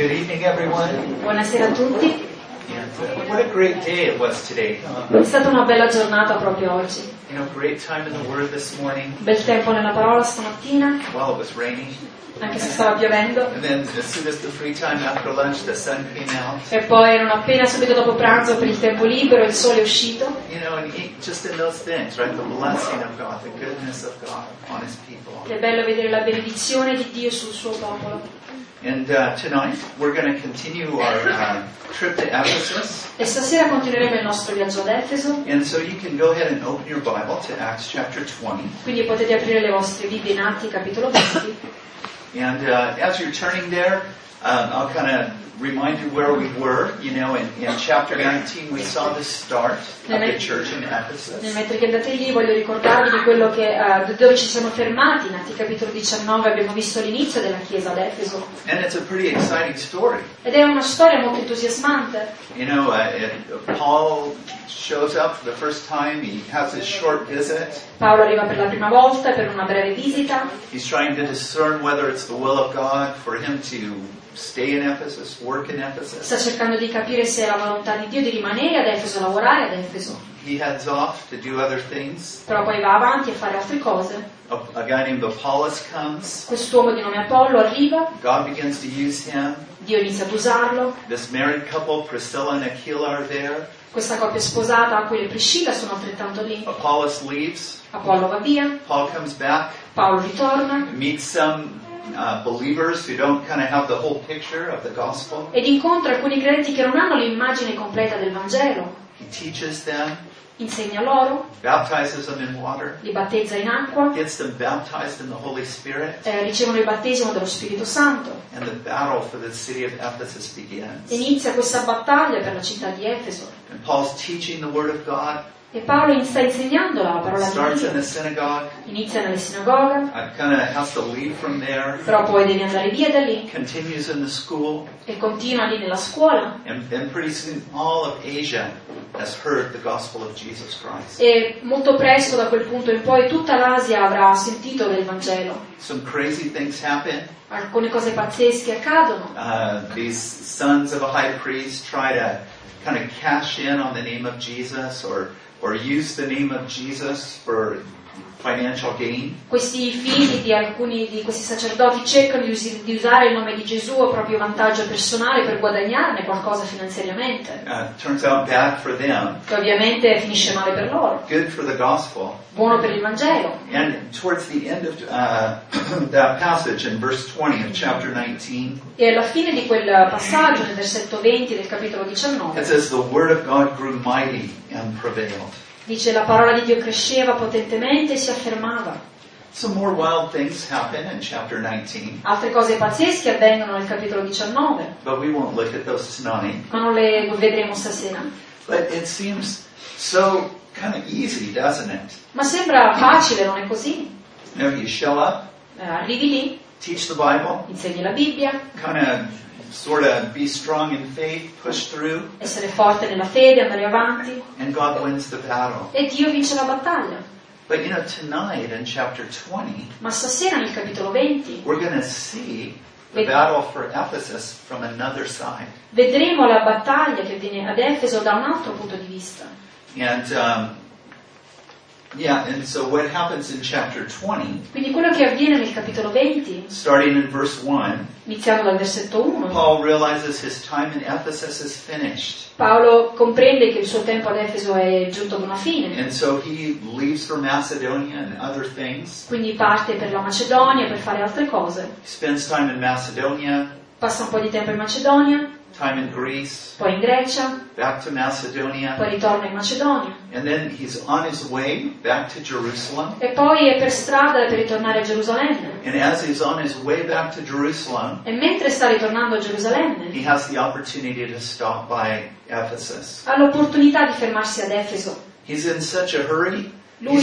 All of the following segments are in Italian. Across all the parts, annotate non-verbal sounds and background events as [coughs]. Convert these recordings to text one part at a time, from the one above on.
good evening, everyone. Buonasera a tutti. What a great day it was today. È stata una bella giornata proprio oggi. You know, great time in the Word this morning. Bel tempo nella parola stamattina, Well, it was raining. anche se stava piovendo. And then as soon as the free time after lunch, the sun came out. E poi erano appena subito dopo pranzo per il tempo libero, il sole è uscito. You know, and just in those things, right? The blessing of God, the goodness of God on His people. È bello vedere la benedizione di Dio sul suo popolo. And uh, tonight, we're going to continue our uh, trip to Ephesus. E stasera continueremo il nostro viaggio ad Efeso, And so you can go ahead and open your Bible to Acts chapter 20. quindi potete aprire le vostre Bibbie in Atti capitolo 20. And uh, as you're turning there, um, I'll kind of remind you where we were. You know, in, in chapter 19, we saw the start of the church in Nel Ephesus. mentre che andate lì voglio ricordarvi di quello che, eh, dove ci siamo fermati. In Atti capitolo 19 abbiamo visto l'inizio della chiesa ad Efeso. And it's a pretty exciting story. Ed è una storia molto entusiasmante. You know, uh, it, Paul shows up for the first time. He has his short visit. Paolo arriva per la prima volta per una breve visita, He's trying to discern whether it's the will of God for him to Ephesus, work in Ephesus. sta cercando di capire se è la volontà di Dio di rimanere ad Efeso, lavorare ad Efeso, He heads off to do other things. però poi va avanti a fare altre cose. A guy named Apollos comes. Quest'uomo di nome Apollo arriva, God begins to use him. Dio inizia ad usarlo, This married couple, Priscilla and Aquila, are there. questa coppia sposata, Aquila e Priscilla, sono altrettanto lì. Apollos leaves. Apollo va via, Paul comes back, Paolo ritorna meets some uh, believers who don't kind of have the whole picture of the gospel. ed incontra alcuni credenti che non hanno l'immagine completa del Vangelo. He teaches them, Insegna loro, baptizes them in water, li battezza in acqua, gets them baptized in the Holy Spirit, eh, ricevono il battesimo dello Spirito Santo and the battle for the city of Ephesus begins. inizia questa battaglia per la città di Efeso. And Paul's teaching the Word of God, E Paolo in- sta insegnando la parola di starts in Dio. the synagogue, Inizia nelle sinagoghe, uh, kind of has to leave from there, però poi deve andare via da lì continues in the school, e continua lì nella scuola. and, and pretty soon all of Asia has heard the gospel of Jesus Christ. E molto presto da quel punto in poi tutta l'Asia avrà sentito del Vangelo. Some crazy things happen. Alcune cose pazzesche accadono. Uh, these sons of a high priest try to kind of cash in on the name of Jesus or, or use the name of Jesus for. Questi figli di alcuni di questi sacerdoti cercano di, usi- di usare il nome di Gesù a proprio vantaggio personale per guadagnarne qualcosa finanziariamente, Uh, turns out bad for them, che ovviamente finisce male per loro. good for the gospel. Buono per il Vangelo. And towards the end of uh, [coughs] that passage in verse 20 of chapter 19, E alla fine di quel passaggio, nel versetto 20 del capitolo 19, it says, The word of God grew mighty and prevailed. Dice la parola di Dio cresceva potentemente e si affermava. Some more wild things happen in chapter 19, Altre cose pazzesche avvengono nel capitolo 19, but we won't look at those tonight. ma non le vedremo stasera. But it seems so kind of easy, doesn't it? Ma sembra facile, non è così? You know, you show up, Eh, arrivi lì, teach the Bible, insegni la Bibbia, kind of sort of be strong in faith, push through, essere forte nella fede, andare avanti, and God wins the battle. e Dio vince la battaglia. But you know, tonight in chapter 20, Ma stasera nel capitolo 20 we're going to see the battle for Ephesus from another side. vedremo la battaglia che avviene ad Efeso da un altro punto di vista. And um, yeah, and so what happens in chapter 20, Quindi quello che avviene nel capitolo 20, starting in verse 1, iniziando dal versetto 1, Paul realizes his time in Ephesus is finished. Paolo comprende che il suo tempo ad Efeso è giunto ad una fine, And so he leaves for Macedonia and other things. quindi parte per la Macedonia per fare altre cose. He spends time in Macedonia, Passa un po' di tempo in Macedonia, time in Greece, poi in Grecia, back to Macedonia, poi ritorna in Macedonia and then he's on his way back to Jerusalem. e poi è per strada per ritornare a Gerusalemme. And as he's on his way back to Jerusalem, E mentre sta ritornando a Gerusalemme, he has the opportunity to stop by Ephesus. ha l'opportunità di fermarsi ad Efeso. He's in such a hurry. Lui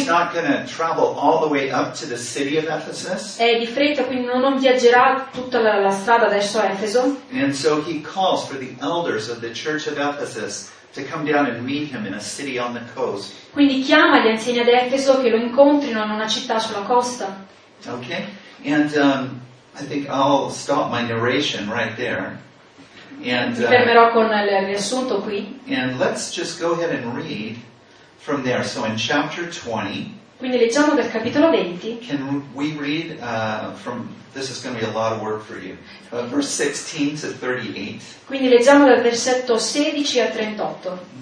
è di fretta, quindi non viaggerà tutta la, la strada verso Efeso. And so he calls for the elders of the church of Ephesus to come down and meet him in a city on the coast. Quindi chiama gli anziani ad Efeso che lo incontrino in una città sulla costa. Okay? And um, I think I'll stop my narration right there. And, Mi uh, fermerò con il riassunto qui. and let's just go ahead and read from there. So in chapter 20, Quindi leggiamo dal capitolo 20, can we read uh, from, this is going to be a lot of work for you, uh, verse 16 to 38. quindi leggiamo dal versetto 16 al 38.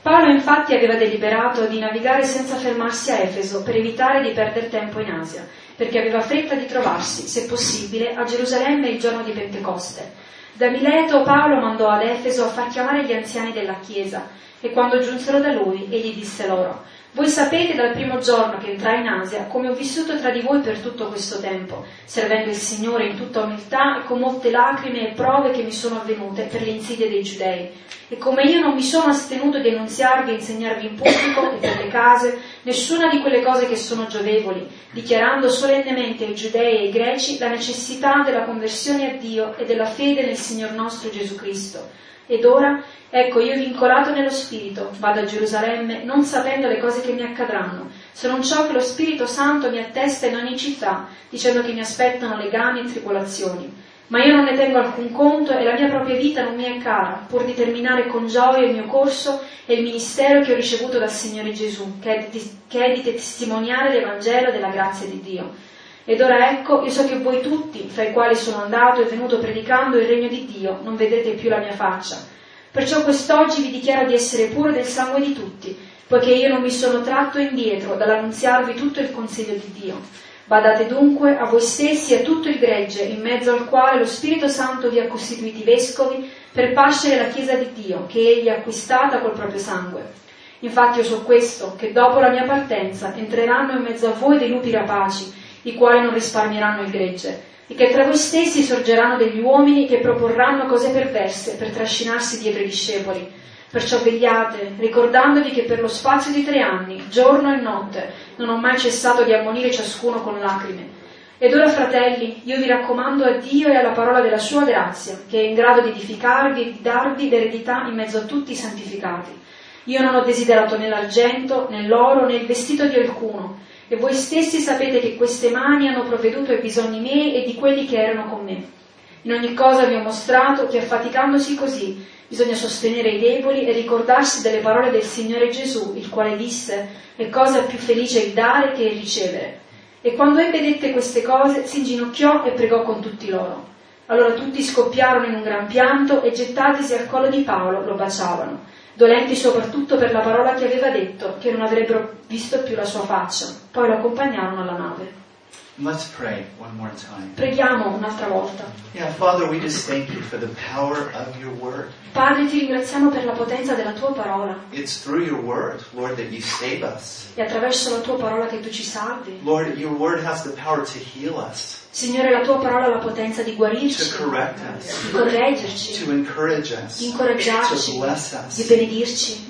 Paolo infatti aveva deliberato di navigare senza fermarsi a Efeso per evitare di perdere tempo in Asia, perché aveva fretta di trovarsi, se possibile, a Gerusalemme il giorno di Pentecoste. Da Mileto Paolo mandò ad Efeso a far chiamare gli anziani della Chiesa, e quando giunsero da lui, egli disse loro, voi sapete dal primo giorno che entrai in Asia come ho vissuto tra di voi per tutto questo tempo, servendo il Signore in tutta umiltà e con molte lacrime e prove che mi sono avvenute per le insidie dei giudei. E come io non mi sono astenuto di annunziarvi e insegnarvi in pubblico e per le case nessuna di quelle cose che sono giovevoli, dichiarando solennemente ai giudei e ai greci la necessità della conversione a Dio e della fede nel Signor nostro Gesù Cristo. Ed ora, ecco, io vincolato nello Spirito, vado a Gerusalemme non sapendo le cose che mi accadranno, se non ciò che lo Spirito Santo mi attesta in ogni città, dicendo che mi aspettano legami e tribolazioni. Ma io non ne tengo alcun conto e la mia propria vita non mi è cara, pur di terminare con gioia il mio corso e il ministero che ho ricevuto dal Signore Gesù, che è di, che è di testimoniare l'Evangelo della grazia di Dio. Ed ora ecco, io so che voi tutti, fra i quali sono andato e venuto predicando il regno di Dio, non vedrete più la mia faccia. Perciò quest'oggi vi dichiaro di essere puro del sangue di tutti, poiché io non mi sono tratto indietro dall'annunziarvi tutto il consiglio di Dio. Badate dunque a voi stessi e a tutto il gregge, in mezzo al quale lo Spirito Santo vi ha costituiti vescovi per pascere la Chiesa di Dio, che egli ha acquistata col proprio sangue. Infatti io so questo, che dopo la mia partenza entreranno in mezzo a voi dei lupi rapaci, i quali non risparmieranno il gregge, e che tra voi stessi sorgeranno degli uomini che proporranno cose perverse per trascinarsi dietro i discepoli. Perciò vegliate, ricordandovi che per lo spazio di tre anni, giorno e notte, non ho mai cessato di ammonire ciascuno con lacrime. Ed ora, fratelli, io vi raccomando a Dio e alla parola della sua grazia, che è in grado di edificarvi e di darvi l'eredità in mezzo a tutti i santificati. Io non ho desiderato né l'argento, né l'oro, né il vestito di alcuno, e voi stessi sapete che queste mani hanno provveduto ai bisogni miei e di quelli che erano con me. In ogni cosa vi ho mostrato che affaticandosi così bisogna sostenere i deboli e ricordarsi delle parole del Signore Gesù, il quale disse è cosa più felice il dare che il ricevere. E quando ebbe dette queste cose si inginocchiò e pregò con tutti loro. Allora tutti scoppiarono in un gran pianto e gettatisi al collo di Paolo lo baciavano, dolenti soprattutto per la parola che aveva detto, che non avrebbero visto più la sua faccia. Poi lo accompagnarono alla nave. Preghiamo un'altra volta. Yeah, Father. Padre, ti ringraziamo per la potenza della tua parola. Word, Lord. È attraverso la tua parola che tu ci salvi. Lord, your word has the power to heal us, Signore, la tua parola ha la potenza di guarirci, us, di correggerci, us, di incoraggiarci, di benedirci.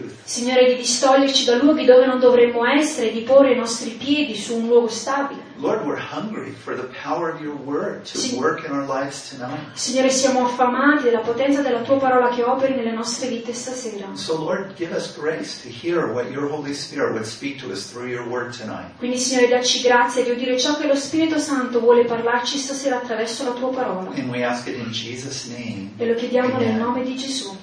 Lord. Signore, di distoglierci da luoghi dove non dovremmo essere e di porre i nostri piedi su un luogo stabile. Lord, we're hungry for the power of your word to work in our lives tonight. Signore, siamo affamati della potenza della tua parola che operi nelle nostre vite stasera. So, Lord, give us grace to hear what your Holy Spirit would speak to us through your word tonight. Quindi, Signore, dacci grazia di udire ciò che lo Spirito Santo vuole parlarci stasera attraverso la tua parola. And we ask it in Jesus' name. E lo chiediamo nel Amen. nome di Gesù.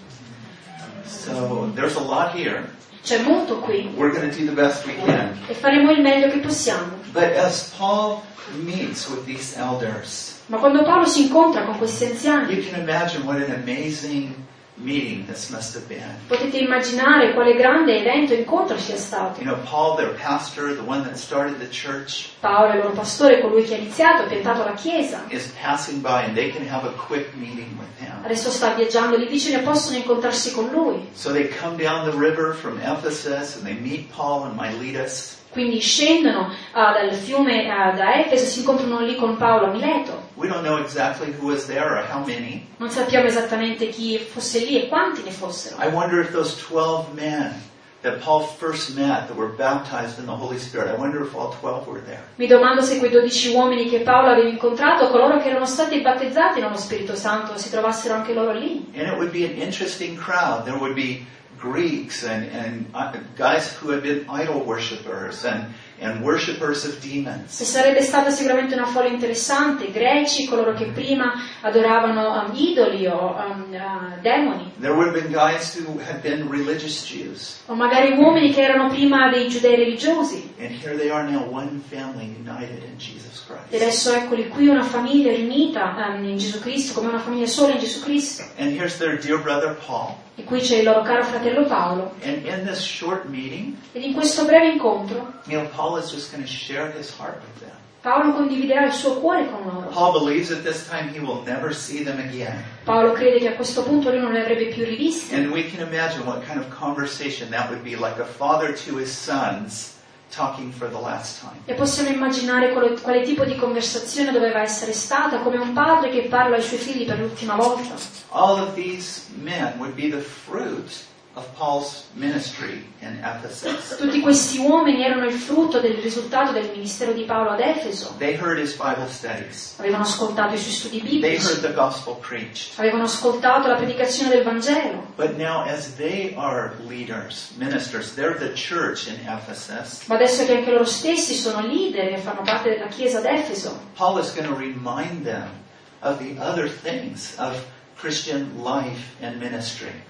So, there's a lot here. C'è molto qui We're going to do the best we can. e faremo il meglio che possiamo. But as Paul meets with these elders, Ma quando Paolo si incontra con questi anziani, you can imagine what an amazing meeting this must have been. potete immaginare quale grande evento incontro sia stato. You know, Paul, their pastor, the one that started the church, Paolo, il loro pastore, colui che ha iniziato e piantato la chiesa, is passing by and they can have a quick meeting with him. adesso sta viaggiando lì vicino e possono incontrarsi con lui. So they come down the river from Ephesus and they meet Paul and Miletus. Quindi scendono ah, dal fiume ah, da Efeso e si incontrano lì con Paolo a Mileto. We don't know exactly who was there or how many. Non sappiamo esattamente chi fosse lì e quanti ne fossero. I wonder if those 12 men that Paul first met that were baptized in the Holy Spirit, I wonder if all 12 were there. Mi domando se quei dodici uomini che Paolo aveva incontrato, coloro che erano stati battezzati nello Spirito Santo, si trovassero anche loro lì. And it would be an interesting crowd. There would be Greeks and, and uh, guys who had been idol worshippers and, and worshippers of demons. E sarebbe stata sicuramente una folla interessante, greci, coloro che prima adoravano um, idoli o um, uh, demoni, There would have been guys who had been religious Jews. o magari uomini che erano prima dei giudei religiosi. And here they are now, one family united in Jesus E Christ. adesso eccoli qui una famiglia riunita um, in Gesù Cristo, come una famiglia sola in Gesù Cristo. And here's their dear brother Paul. E qui c'è il loro caro fratello Paolo. And in this short meeting, Ed in questo breve incontro you know, Paul is just going to share his heart with them. Paolo condividerà il suo cuore con loro. Paul believes at this time he will never see them again. Paolo crede che a questo punto lui non li avrebbe più rivisti. And we can imagine what kind of conversation that would be like a father to his sons talking for the last time. E possiamo immaginare quale, quale tipo di conversazione doveva essere stata, come un padre che parla ai suoi figli per l'ultima volta. All of these men would be the fruit of Paul's ministry in Ephesus. Tutti questi uomini erano il frutto del risultato del ministero di Paolo ad Efeso. They heard his Bible studies. Avevano ascoltato i suoi studi They heard biblici, the gospel preached. avevano ascoltato la predicazione del Vangelo. But now as they are leaders, ministers, they're the church in Ephesus, Ma adesso che anche loro stessi sono leader e fanno parte della Chiesa ad Efeso, Paul is going to remind them of the other things of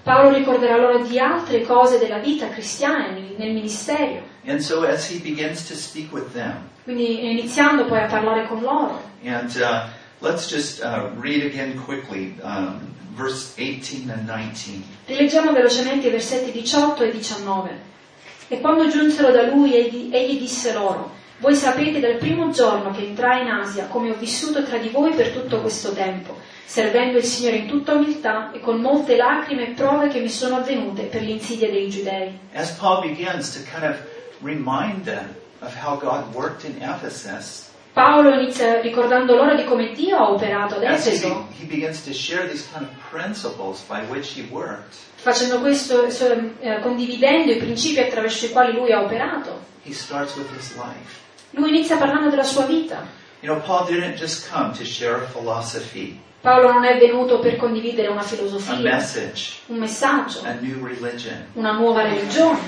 Paolo ricorderà loro di altre cose della vita cristiana nel, ministero. And so as he begins to speak with them, Quindi iniziando poi a parlare con loro. and uh, let's just uh, read again quickly um, verse 18 and 19. Rileggiamo velocemente i versetti 18 e 19. E quando giunsero da lui, egli, egli disse loro, voi sapete dal primo giorno che entrai in Asia come ho vissuto tra di voi per tutto questo tempo, servendo il Signore in tutta umiltà e con molte lacrime e prove che mi sono avvenute per l'insidia dei giudei. As Paul begins to kind of remind them of how God worked in Ephesus, Paolo inizia ricordando loro di come Dio ha operato ad Efeso, facendo questo, eh, condividendo i principi attraverso i quali lui ha operato. he starts with his life. Lui inizia parlando della sua vita. You know, Paul didn't just come to share a philosophy, Paolo non è venuto per condividere una filosofia, un messaggio, una nuova religione.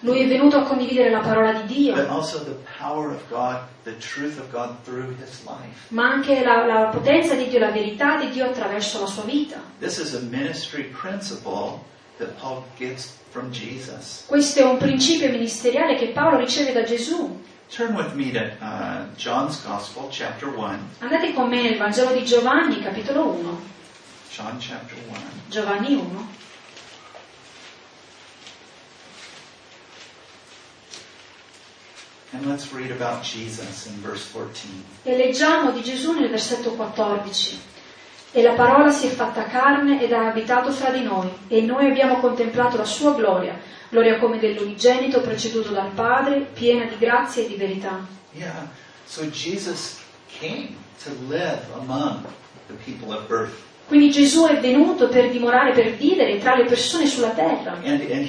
Lui è venuto a condividere la parola di Dio, ma anche la, la potenza di Dio, la verità di Dio attraverso la sua vita. Questo è un principio ministeriale che Paolo riceve da Gesù. Turn with me to uh, John's Gospel, chapter 1. Andate con me nel Vangelo di Giovanni, capitolo 1. John chapter 1. Giovanni 1. And let's read about Jesus in verse 14. E leggiamo di Gesù nel versetto 14. E la parola si è fatta carne ed ha abitato fra di noi, e noi abbiamo contemplato la sua gloria, gloria come dell'unigenito preceduto dal Padre, piena di grazia e di verità. Yeah, so. Quindi Gesù è venuto per dimorare, per vivere tra le persone sulla terra. And, and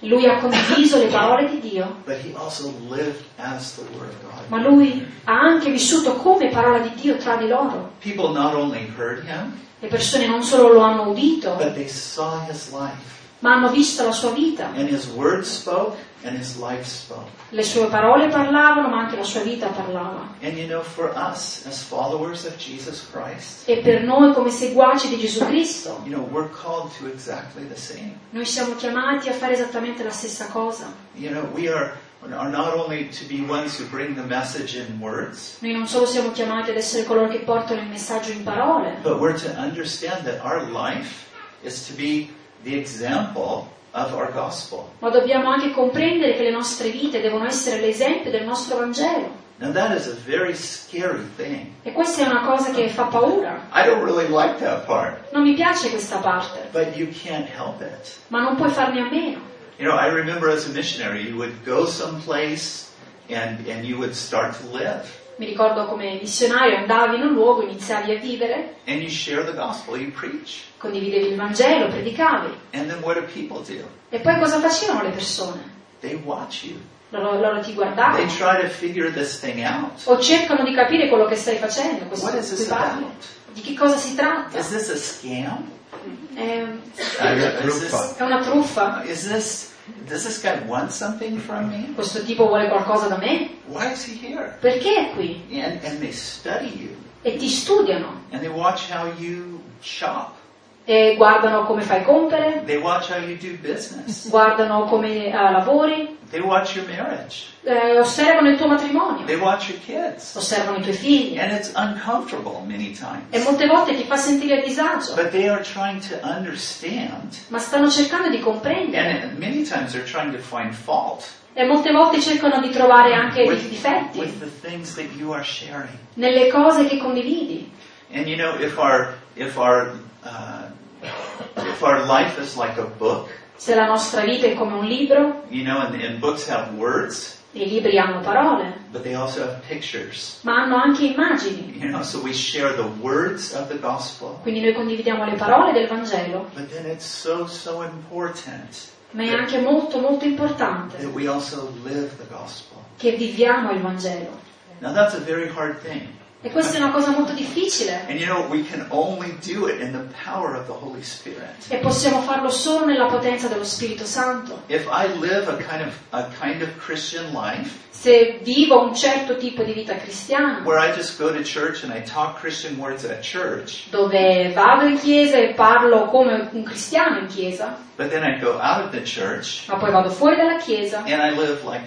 Lui ha condiviso le parole di Dio, but he also lived as the Word of God. ma lui ha anche vissuto come parola di Dio tra di loro. People not only heard him, Le persone non solo lo hanno udito, but they saw his life. Ma hanno visto la sua vita. And his words spoke, and his life spoke. Le sue parole parlavano, ma anche la sua vita parlava. And you know, for us as followers of Jesus Christ, E per noi come seguaci di Gesù Cristo, you know, we're called to exactly the same. noi siamo chiamati a fare esattamente la stessa cosa. You know, are, are not only to be ones who bring the message in words, Noi non solo siamo chiamati ad essere coloro che portano il messaggio in parole, but we're to understand that our life is to be the example of our gospel. ma dobbiamo anche comprendere che le nostre vite devono essere l'esempio del nostro Vangelo. Now that is a very scary thing. E questa è una cosa che fa paura. I don't really like that part, Non mi piace questa parte, but you can't help it. ma non puoi farne a meno. You know, I remember as a missionary, you would go someplace and, and you would start to live. Mi ricordo come missionario andavi in un luogo, iniziavi a vivere, And you share the gospel, you preach. condividevi il Vangelo, predicavi. And then what do people do? E poi cosa facevano le persone? They watch you. Loro, loro ti They guardavano try to figure this thing out. o cercano di capire quello che stai facendo, questo What is cui this parli. about? Di che cosa si tratta? Is this a scam? È, è una truffa? Does this guy want something from me? Questo tipo vuole qualcosa da me? Why is he here? Perché è qui? And, and they study you. E ti studiano And they watch how you shop. E guardano come fai compere, They watch how you do business. guardano come eh, lavori, They watch your marriage. eh, osservano il tuo matrimonio, They watch your kids. osservano i tuoi figli And it's uncomfortable many e times. molte volte ti fa sentire a disagio, But they are trying to understand. ma stanno cercando di comprendere And many times they're trying to find fault e molte volte cercano di trovare anche i with, difetti with the things that you are sharing. nelle cose che condividi. And you know, if our if our uh, book, Se la nostra vita è come un libro, you know, and, and books have words, i libri hanno parole, but they also have pictures. ma hanno anche immagini. You know, so we share the words of the gospel, Quindi noi condividiamo le parole del Vangelo, but then it's so so important ma è anche molto molto importante that we also live the gospel. che viviamo il Vangelo. Now that's a very hard thing. E questa è una cosa molto difficile And you know, we can only do it in the power of the Holy Spirit. e possiamo farlo solo nella potenza dello Spirito Santo. If I live a kind of a kind of Christian life Se vivo un certo tipo di vita cristiana, church dove vado in chiesa e parlo come un cristiano in chiesa, but then I go out of the church ma poi vado fuori dalla chiesa and I live like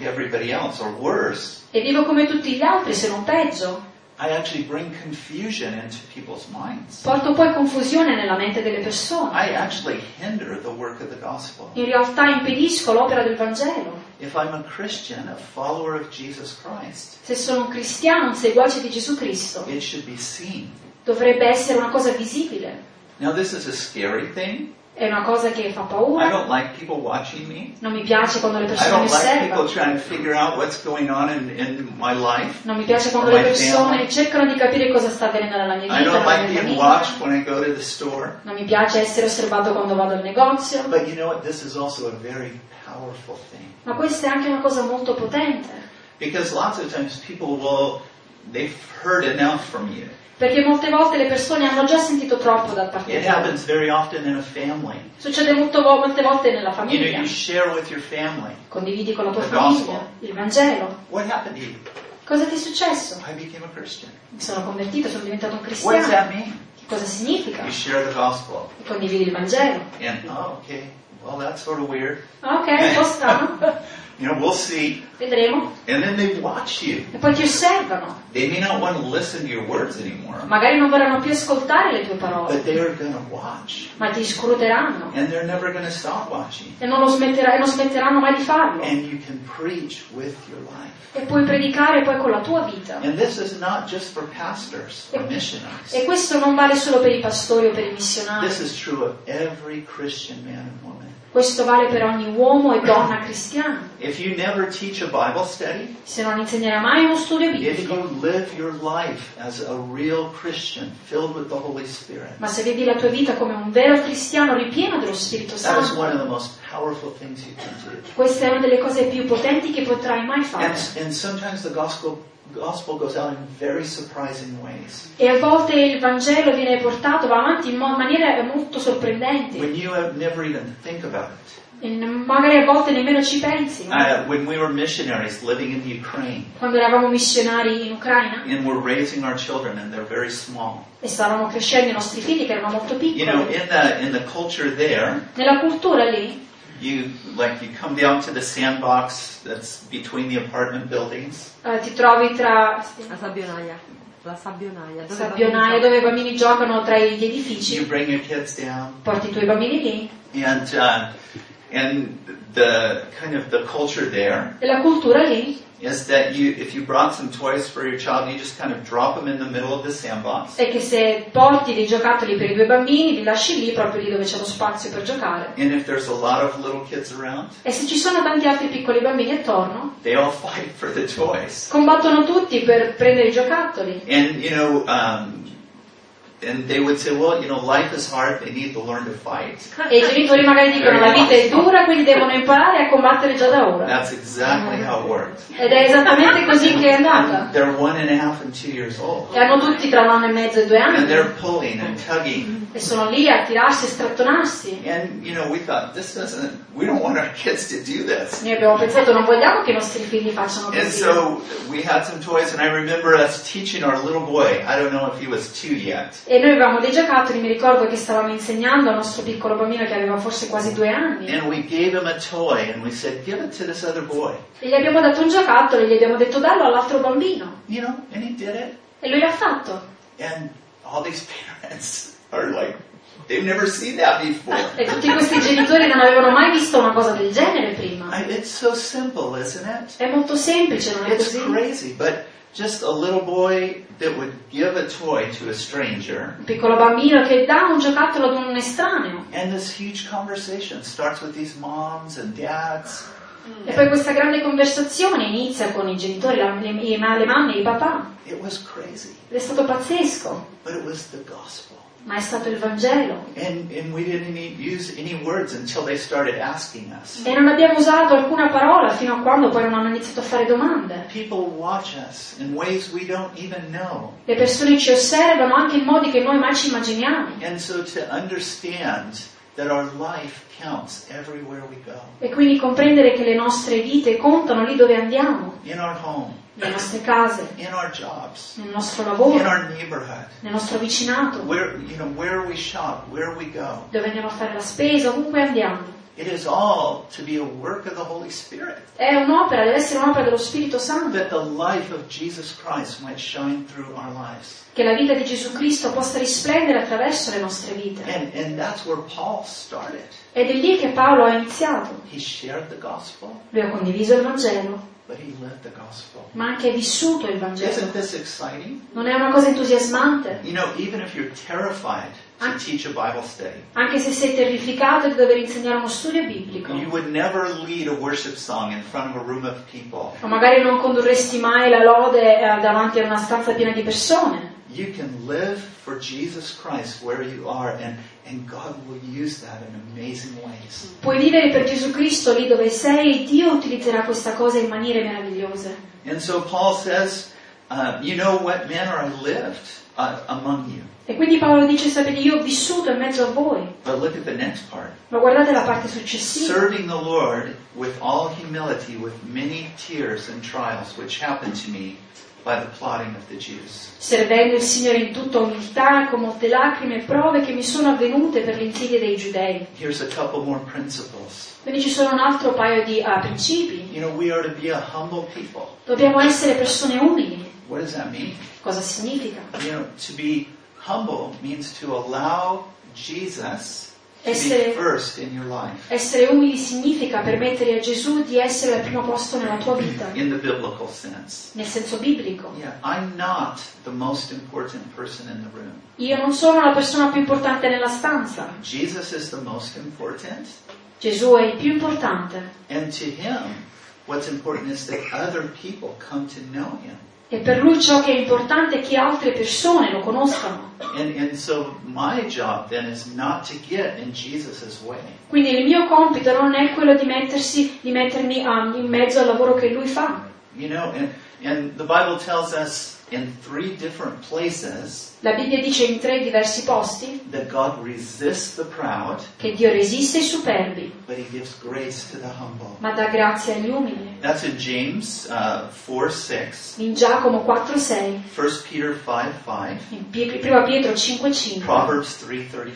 else or worse, e vivo come tutti gli altri, se non peggio, I actually bring confusion into people's minds. porto poi confusione nella mente delle persone. I actually hinder the work of the gospel. In realtà impedisco l'opera del Vangelo. If I'm a Christian, a follower of Jesus Christ, Se sono un cristiano, un seguace di Gesù Cristo, it should be seen. dovrebbe essere una cosa visibile. Now, this is a scary thing. È una cosa che fa I paura. don't like people watching me. Non mi piace quando le I persone mi don't like people osservano. trying to figure out what's going on in, in my life. Non mi piace quando le persone cercano di capire cosa sta avvenendo nella mia I vita, don't nella like mia being watched when I go to the store. Non mi piace essere osservato quando vado al negozio. But you know what? This is also a very powerful thing. Ma questa è anche una cosa molto potente. Because lots of times people will, they've heard enough from you. Perché molte volte le persone hanno già sentito troppo da parte It di te. happens very often in a family. Succede molto molte volte nella You know, famiglia. you share with your family. Condividi con la tua famiglia gospel. il Vangelo. What happened to you? Cosa ti è successo? I became a Christian. Mi sono convertito, sono diventato un cristiano. that mean? Che cosa significa? Condividi il Vangelo. And, oh, okay, well, that's sort of weird. Ah, Ok, un po' strano. [laughs] You know, we'll see. Vedremo. And then they watch you. E poi ti osservano. They may not want to listen to your words anymore, Magari non vorranno più ascoltare le tue parole, but they are going to watch. ma ti scruteranno. And they're never going to stop watching. E non, lo smetterà- e non smetteranno mai di farlo. And you can preach with your life. E puoi predicare poi con la tua vita. And this is not just for pastors or missionaries. E questo non vale solo per i pastori o per i This missionari. is true of every Christian man and woman. Questo vale per ogni uomo e donna cristiana. If you never teach a Bible study, Se non insegnerà mai uno studio biblico, ma se vivi la tua vita come un vero cristiano ripieno dello Spirito Santo, questa è una delle cose più potenti che potrai mai fare. And, and sometimes the gospel gospel goes out in very surprising ways. E a volte il Vangelo viene portato, va avanti in maniere molto sorprendenti. When you have never even think about it. E magari a volte nemmeno ci pensi. Uh, when we were missionaries living in the Ukraine, Quando eravamo missionari in Ucraina and we're raising our children, and they're very small. e stavano crescendo i nostri figli che erano molto You know, piccoli, in the in the culture there, nella cultura lì you like you come down to the sandbox that's between the apartment buildings, eh, ti trovi tra La sabbionaia. La sabbionaia. Dove sabbionaie bambini dove i bambini giocano tra gli you edifici, bring your kids down, porti i tuoi bambini lì. And uh, and the kind of the culture there. E la cultura lì is that you if you brought some toys for your child, you just kind of drop them in the middle of the sandbox, è che se porti dei giocattoli per i tuoi bambini li lasci lì proprio lì dove c'è lo spazio per giocare. And if there's a lot of little kids around, e se ci sono tanti altri piccoli bambini attorno they all [laughs] fight for the toys. combattono tutti per prendere i giocattoli. And you know, um, E i genitori magari dicono la vita è dura, quindi devono imparare a combattere già da ora. That's exactly how it worked. Ed è esattamente così che è andata. They're one and a half and two years old. E hanno tutti tra un anno e mezzo e due And anni. they're pulling and tugging. E sono lì a tirarsi e strattonarsi. And, you know, we thought, this doesn't, we don't want our kids to do this. Noi abbiamo pensato non vogliamo che i nostri figli facciano And così. so we had some toys, and I remember us teaching our little boy. I don't know if he was two yet. E noi avevamo dei giocattoli, mi ricordo che stavamo insegnando al nostro piccolo bambino che aveva forse quasi due anni. Said. E gli abbiamo dato un giocattolo e gli abbiamo detto dallo all'altro bambino. You know, and he did it. E lui l'ha fatto. And all these [laughs] parents are like, they've never seen that before. E tutti questi genitori non avevano mai visto una cosa del genere prima. I, so simple? È molto semplice, non è It's così? crazy, but just a little boy that would give a toy to a stranger, Un piccolo bambino che dà un giocattolo ad un estraneo. and this huge conversation starts with these moms and dads. E poi questa grande conversazione inizia con i genitori, le, i- le mamme e i papà. It was crazy, Ed è stato pazzesco, but it was the gospel. Ma è stato il Vangelo. And, and. E non abbiamo usato alcuna parola fino a quando poi non hanno iniziato a fare domande. Le persone ci osservano anche in modi che noi mai ci immaginiamo. So E quindi comprendere che le nostre vite contano lì dove andiamo, in our home, nelle nostre case, in our jobs, nel nostro in lavoro, our neighborhood, nel nostro vicinato, where, you know, where we shop, where we go. dove andiamo a fare la spesa, ovunque andiamo. It is all to be a work of the Holy Spirit. È un'opera, deve essere un'opera dello Spirito Santo, That the life of Jesus Christ might shine through our lives. che la vita di Gesù Cristo possa risplendere attraverso le nostre vite. And, and that's where Paul started. Ed è lì che Paolo ha iniziato. He shared the gospel, Lui ha condiviso il Vangelo, but he lived the gospel. ma anche vissuto il Vangelo. Isn't this exciting? Non è una cosa entusiasmante? You know, even if you're terrified to teach a Bible study, Anche se sei terrificato di dover insegnare uno studio biblico, you would never lead a worship song in front of a room of people. o magari non condurresti mai la lode eh, davanti a una stanza piena di persone, You can live for Jesus Christ where you are, and, and God will use that in amazing ways. puoi vivere per Gesù Cristo lì dove sei e Dio utilizzerà questa cosa in maniere meravigliose. And so Paul says, uh, You know what manner I lived uh, among you. E quindi Paolo dice, sapete, io ho vissuto in mezzo a voi. But look at the next part. Ma guardate la parte successiva. Serving the Lord with all humility, with many tears and trials, which happened to me servendo il Signore in tutta umiltà, con molte lacrime e prove che mi sono avvenute per insidie dei giudei. Here's a couple more principles. Quindi ci sono un altro paio di ah, principi. You know, we are to be a humble people. Dobbiamo essere persone umili. What does that mean? Cosa significa? You know, to be humble means to allow Jesus Essere, essere umili significa permettere a Gesù di essere al primo posto nella tua vita, in the biblical sense. nel senso biblico. Io non sono la persona più importante nella stanza. Jesus is the most important, Gesù è il più importante. and to him, what's important is that other people come to know him. E per lui ciò che è importante è che altre persone lo conoscano. And, and so. Quindi il mio compito non è quello di, mettersi, di mettermi um, in mezzo al lavoro che lui fa. You know, and, and the Bible tells us in three different places La Bibbia dice in tre diversi posti that God resists the proud, che Dio resiste ai superbi, but he gives grace to the humble. ma dà grazia agli umili. That's in James uh, 4 6, In Giacomo 4,6, 1 Peter 5 5, in Pie- Prima Pietro 5,5 Proverbs 3:34.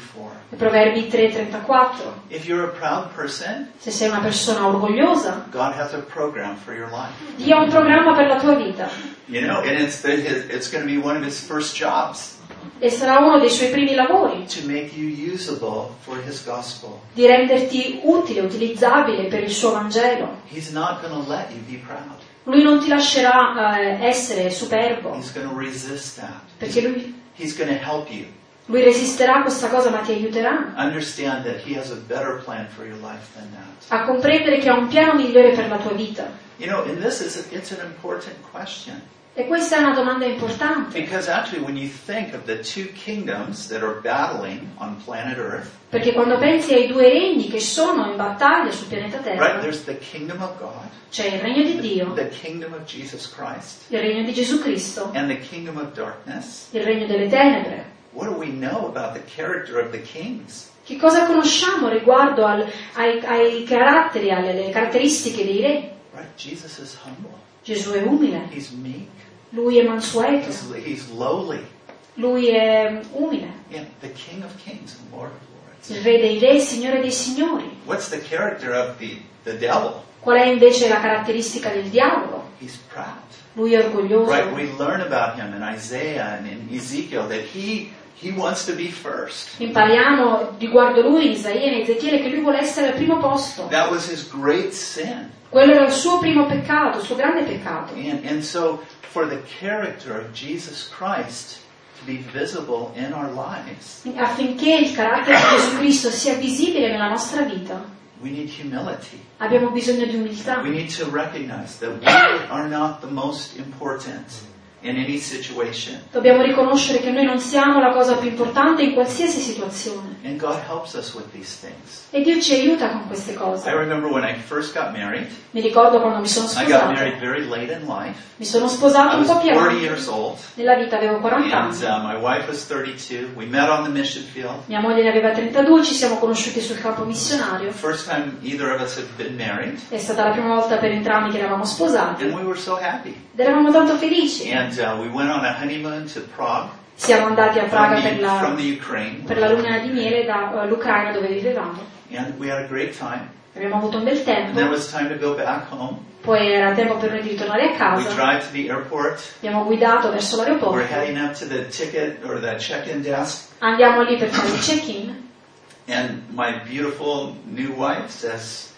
e Proverbi 3,34. If you're a proud person, Se sei una persona orgogliosa, God has a program for your life. Dio ha un programma per la tua vita You know, and it's the, his, it's going to be one of his first jobs e sarà uno dei suoi primi lavori to make you usable for his gospel. di renderti utile, utilizzabile per il suo Vangelo. He's not going to let you be proud. Lui non ti lascerà eh, essere superbo, He's going to resist that. perché lui, He's going to help you. Lui resisterà a questa cosa ma ti aiuterà Understand that He has a better plan for your life than that. a comprendere che ha un piano migliore per la tua vita. You know, and this is E questa è una domanda importante, because actually, when you think of the two kingdoms that are battling on planet Earth, perché quando pensi ai due regni che sono in battaglia sul pianeta right? Terra, There's the kingdom of God, c'è il regno di Dio, the kingdom of Jesus Christ, il regno di Gesù Cristo, and the kingdom of darkness. il regno delle tenebre. What do we know about the character of the kings? Che cosa conosciamo riguardo al- ai, ai caratteri, alle, alle caratteristiche dei re? Right? Jesus is humble. Gesù è umile, He's meek. Lui è mansueto, He's, he's lowly. lui è umile, Yeah, the King of Kings and Lord of Lords. il re dei re, signore dei signori. What's the character of the, the devil? Qual è invece la caratteristica del diavolo? He's proud. Lui è orgoglioso. Right? We learn about him in Isaiah and in Ezekiel that he he wants to be first. Impariamo riguardo lui in Isaia e in Ezechiele che lui vuole essere al primo posto. That was his great sin. Quello era il suo primo peccato, il suo grande peccato. And and so for the character of Jesus Christ to be visible in our lives, Affinché il carattere di Gesù Cristo sia visibile nella nostra vita, we need humility. abbiamo bisogno di umiltà. We need to recognize that we are not the most important in any situation. Dobbiamo riconoscere che noi non siamo la cosa più importante in qualsiasi situazione. And God helps us with these things. E Dio ci aiuta con queste I cose. remember when I first got married, Mi ricordo quando mi sono I got married sposato. very late in life. Mi sono sposato un po' più 40 avanti. years old, Nella vita avevo 40 and anni. uh, my wife was 32. We met on the mission field. Mia moglie ne aveva 32, ci siamo conosciuti sul campo missionario. The first time either of us had been married, È stata la prima volta per entrambi che eravamo sposati and we were so happy. ed eravamo tanto felici. And uh, we went on a honeymoon to Prague Siamo andati a Praga per la, per la luna di miele dall'Ucraina dove vivevamo. and we had a great time. Abbiamo avuto un bel And then it tempo, was time to go back home. poi era tempo per noi di ritornare a We casa. drive to the airport. Abbiamo guidato verso We're l'aeroporto, heading up to the ticket or the check-in desk, andiamo lì per fare il check-in and my beautiful new wife says,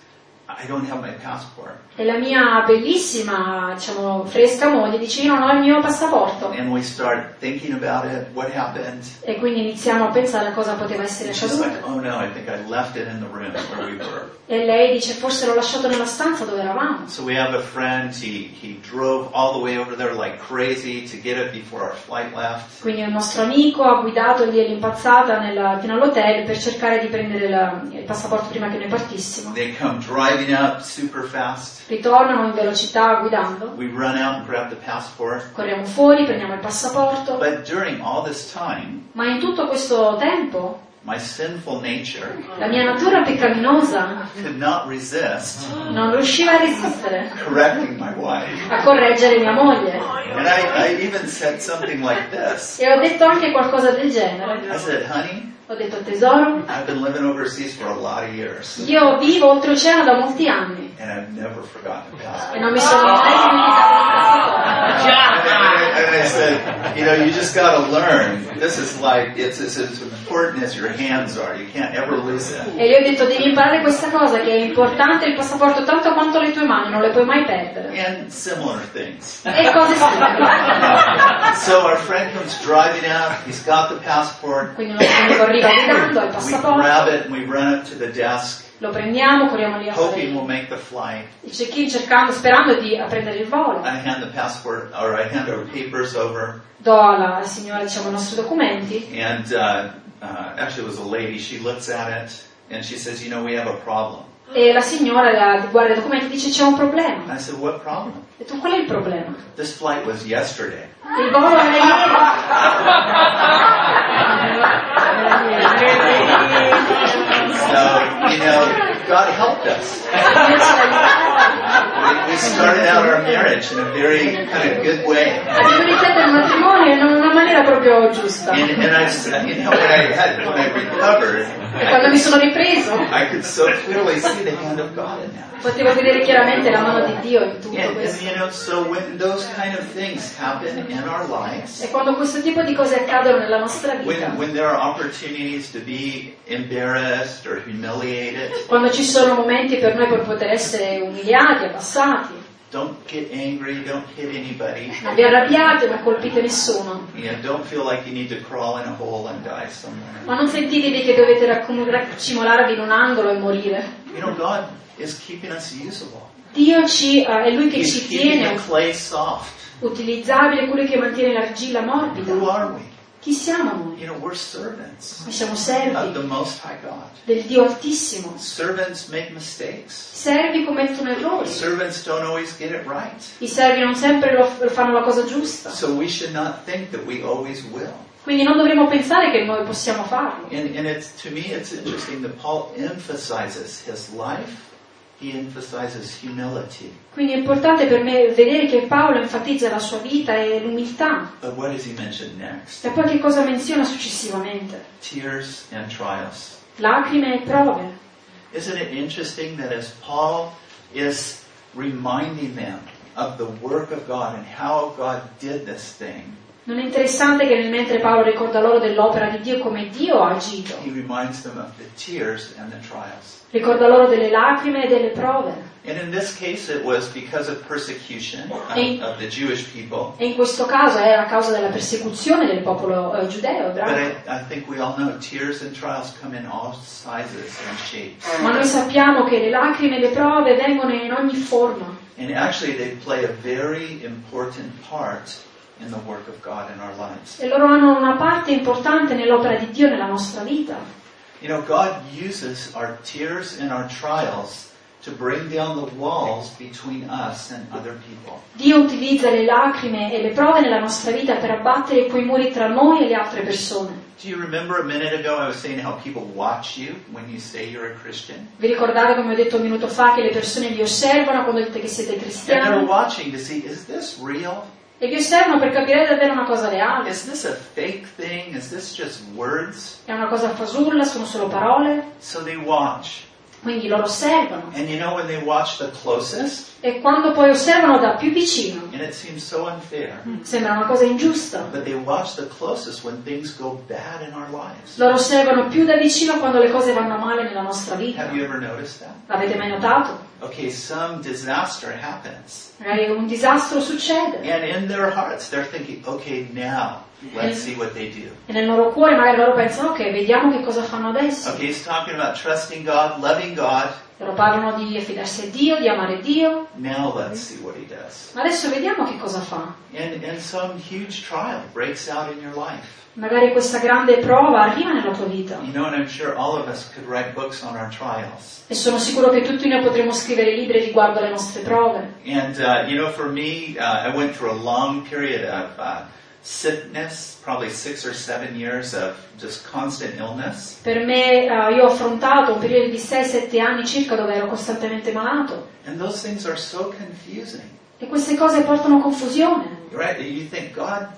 e la mia bellissima, diciamo, fresca moglie dice io non ho il mio passaporto. And we start thinking about it, what happened. E quindi iniziamo a pensare a cosa poteva essere like, accaduto. "Oh no, I think I left it in the room where we were." E lei dice forse l'ho lasciato nella stanza dove eravamo. So we have a friend. He he drove all the way over there like crazy to get it before our flight left. Quindi un nostro amico ha guidato lì all'impazzata nella- fino all'hotel per cercare di prendere la- il passaporto prima che noi partissimo. They come driving up super fast. Ritornano in velocità guidando, We run out and grab the passport. corriamo fuori, prendiamo il passaporto, But during all this time, ma in tutto questo tempo my sinful nature la mia natura peccaminosa could not resist non riusciva a resistere correcting my wife. a correggere mia moglie. And I, I even said something like this. E ho detto anche qualcosa del genere. I said, honey, Ho detto tesoro, I've been living overseas for a lot of years, io vivo oltreoceano da molti anni and I've never forgotten the passport. e non mi sono mai dimenticato il passaporto. And I, and I said, you know, you just got to learn. This is like, it's, it's as important as your hands are. You can't ever lose it. E gli ho detto devi imparare questa cosa che è importante il passaporto tanto quanto le tue mani, non le puoi mai perdere. And similar things. E cose simili. [laughs] So our friend comes driving out. He's got the passport. Quindi un nostro amico arriva guidando al We passaporto, grab it and we run up to the desk, lo prendiamo, corriamo lì a fare hoping we'll il make the flight. check-in cercando, sperando di prendere il volo. I hand the passport, or I hand our papers over, Do alla signora diciamo, i nostri documenti and uh, uh, actually it was a lady. She looks at it and she says, "You know, we have a problem." e la signora la- guarda i documenti e dice c'è un problema. I said, "What problem?" E tu qual è il problema? This flight was yesterday. Il volo era ieri. [laughs] So you know, God helped us. Dio ci ha aiutato. We, we started out our marriage in a very kind of good way. Abbiamo iniziato il matrimonio in una maniera proprio giusta. And, and I, you know, when I had, when I recovered, E quando mi sono ripreso I could so clearly see the hand of God in that. Potevo vedere chiaramente la mano di Dio in tutto And, and questo. you know, so kind of lives, E quando questo tipo di cose accadono nella nostra vita, when, when quando ci sono momenti per noi per poter essere umiliati, abbassati, don't get angry, don't hit anybody. Non vi arrabbiate, non colpite nessuno. You know, don't feel like you need to crawl in a hole and die somewhere. Ma non sentitevi che dovete raccimolarvi in un angolo e morire. You know, God is keeping us usable. Dio ci, eh, è Lui che He's ci tiene utilizzabile, colui che mantiene l'argilla morbida. Who are we? Chi siamo noi? You know, we're servants Noi siamo of servi the Most High God. del Dio Altissimo. Servants make mistakes. Servi commettono errori. Servants don't always get it right. I servi non sempre lo fanno la cosa giusta. So we should not think that we always will. Quindi non dovremmo pensare che noi possiamo farlo. And, and it's, to me, it's interesting that Paul emphasizes his life. Quindi è importante per me vedere che Paolo enfatizza la sua vita e l'umiltà. E poi che cosa menziona successivamente? Tears and trials. Lacrime e prove. Isn't it interesting that as Paul is reminding them of the work of God and how God did this thing, Non è interessante che mentre Paolo ricorda loro dell'opera di Dio come Dio ha agito, he reminds them of the tears and the trials. Ricorda loro delle lacrime e delle prove. And in this case, it was because of persecution of, E- of the Jewish people. E in questo caso è a causa della persecuzione del popolo eh, giudeo, But. I, I think we all know tears and trials come in all sizes and shapes. Ma noi sappiamo che le lacrime e le prove vengono in ogni forma And actually, they play a very important part in the work of God in our lives. e loro hanno una parte importante nell'opera di Dio nella nostra vita. You know, God uses our tears and our trials to bring down the walls between us and other people. Dio utilizza le lacrime e le prove nella nostra vita per abbattere quei muri tra noi e le altre persone. Do you remember a minute ago I was saying how people watch you when you say you're a Christian? Vi ricordate come ho detto un minuto fa che le persone vi osservano quando dite che siete And they're cristiani watching to see, is this real? E vi osservano per capire davvero una cosa reale. Is this a fake thing? Is this just words? È una cosa fasulla, sono solo parole. So they watch. Quindi loro osservano. And you know when they watch the closest? E quando poi osservano da più vicino, And it seems so unfair. sembra una cosa ingiusta. But they watch the closest when things go bad in our lives. Loro osservano più da vicino quando le cose vanno male nella nostra vita. Have you ever noticed that? L'avete mai notato? Okay, some disaster happens. Magari un disastro succede And in their hearts, they're thinking, okay, now let's see what they do. e nel loro cuore magari loro pensano ok, vediamo che cosa fanno adesso. Okay, he's talking about trusting God, loving God. Loro parlano di affidarsi a Dio, di amare Dio, Now let's see what he does. ma adesso vediamo che cosa fa. And, and some huge trial breaks out in your life. Magari questa grande prova arriva nella tua vita You know, sure all of us could write books on our trials. e sono sicuro che tutti noi potremo scrivere libri riguardo alle nostre prove. And, uh, you know, for me, uh, I went through a long period of uh, sickness, probably six or seven years of just constant illness. Per me, eh, io ho affrontato un periodo di 6-7 anni circa dove ero costantemente malato And those things are so confusing, e queste cose portano confusione. right? You think, God,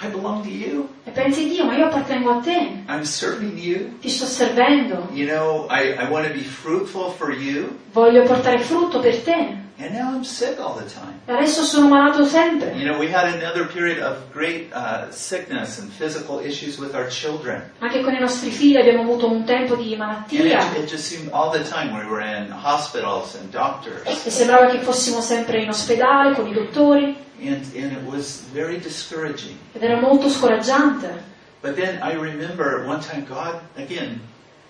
I belong to you. E pensi Dio, ma io appartengo a te, I'm serving you. ti sto servendo, You know, I, I want to be fruitful for you. voglio portare frutto per te. And now I'm sick all the time. Adesso sono malato sempre. You know, we had another period of great uh, sickness and physical issues with our children. Anche con i nostri figli abbiamo avuto un tempo di And malattia it, it just seemed all the time we were in hospitals and doctors. e sembrava che fossimo sempre in ospedale con i dottori And, and it was very discouraging. ed era molto scoraggiante. But then I remember one time God, again,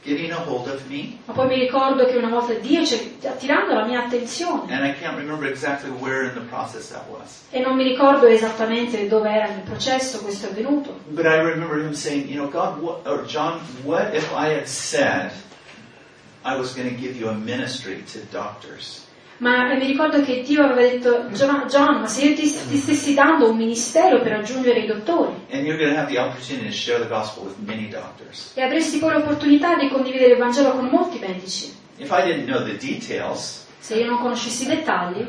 getting a hold of me. Ma poi mi ricordo che una volta Dio ci attirando la mia attenzione And I can't remember exactly where in the process that was. e non mi ricordo esattamente dove era nel processo questo è avvenuto. But I remember him saying, you know, God, what, or John, what if I had said I was going to give you a ministry to doctors? Ma mi ricordo che Dio aveva detto, John, ma se io ti, ti stessi dando un ministero per raggiungere i dottori? E avresti poi l'opportunità di condividere il Vangelo con molti medici, details, se io non conoscessi i dettagli,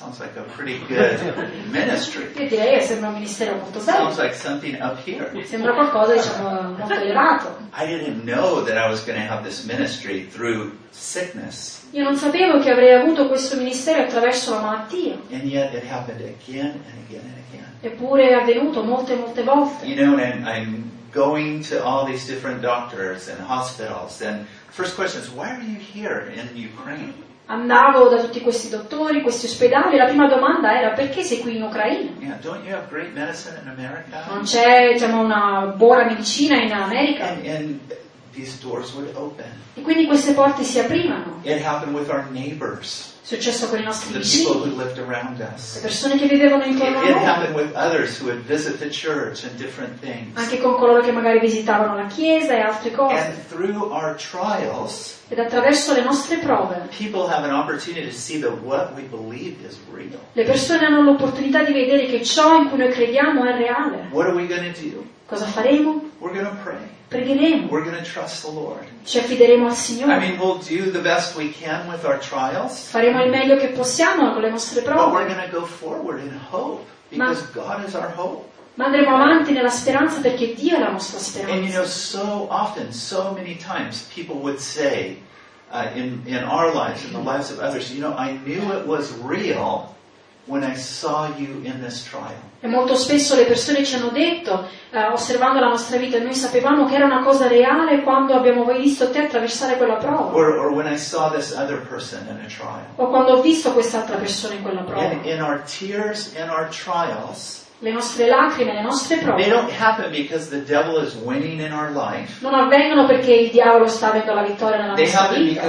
I would think, "Ah, that sounds like a pretty good [laughs] ministry. io direi sembra un ministero molto Sounds like something up here. sembra qualcosa diciamo molto elevato. I didn't know that I was going to have this ministry through sickness. Io non sapevo che avrei avuto questo ministero attraverso la malattia, And yet it happened again and again and again. eppure è avvenuto molte molte volte. You know, and I'm going to all these different doctors and hospitals. And first question is, why are you here in Ukraine? Andavo da tutti questi dottori, questi ospedali, e la prima domanda era perché sei qui in Ucraina? Yeah? Non c'è diciamo, una buona medicina in America? And, and. E quindi queste porte si aprivano. It happened with our neighbors, successo con i nostri the people who lived around le us. persone che vivevano It, intorno a it noi, happened with others who would visit the church and different things. anche con coloro che magari visitavano la chiesa e altre cose. And through our trials, Ed attraverso le nostre prove people have an opportunity to see that what we believe is real. le persone hanno l'opportunità di vedere che ciò in cui noi crediamo è reale. What are we going to do? Cosa faremo? We're going to pray. Pregheremo, We're going to trust the Lord. ci affideremo al I Signore, mean, we'll do the best we can with our trials, faremo il meglio che possiamo con le nostre but we're prove, going to go forward in hope because God is our hope. ma andremo avanti nella speranza perché Dio è la nostra And you know, speranza. so often, so many times, people would say uh, in, in our lives, in the lives of others, you know, I knew it was real when I saw you in this trial. E molto spesso le persone ci hanno detto, eh, osservando la nostra vita, noi sapevamo che era una cosa reale quando abbiamo visto te attraversare quella prova, Or, or when I saw this other person in a trial. o quando ho visto quest'altra persona in quella prova. In, in our tears and our trials, Le nostre lacrime, le nostre they prove don't happen because the devil is winning in our life. non avvengono perché il diavolo sta avendo la vittoria nella They nostra vita.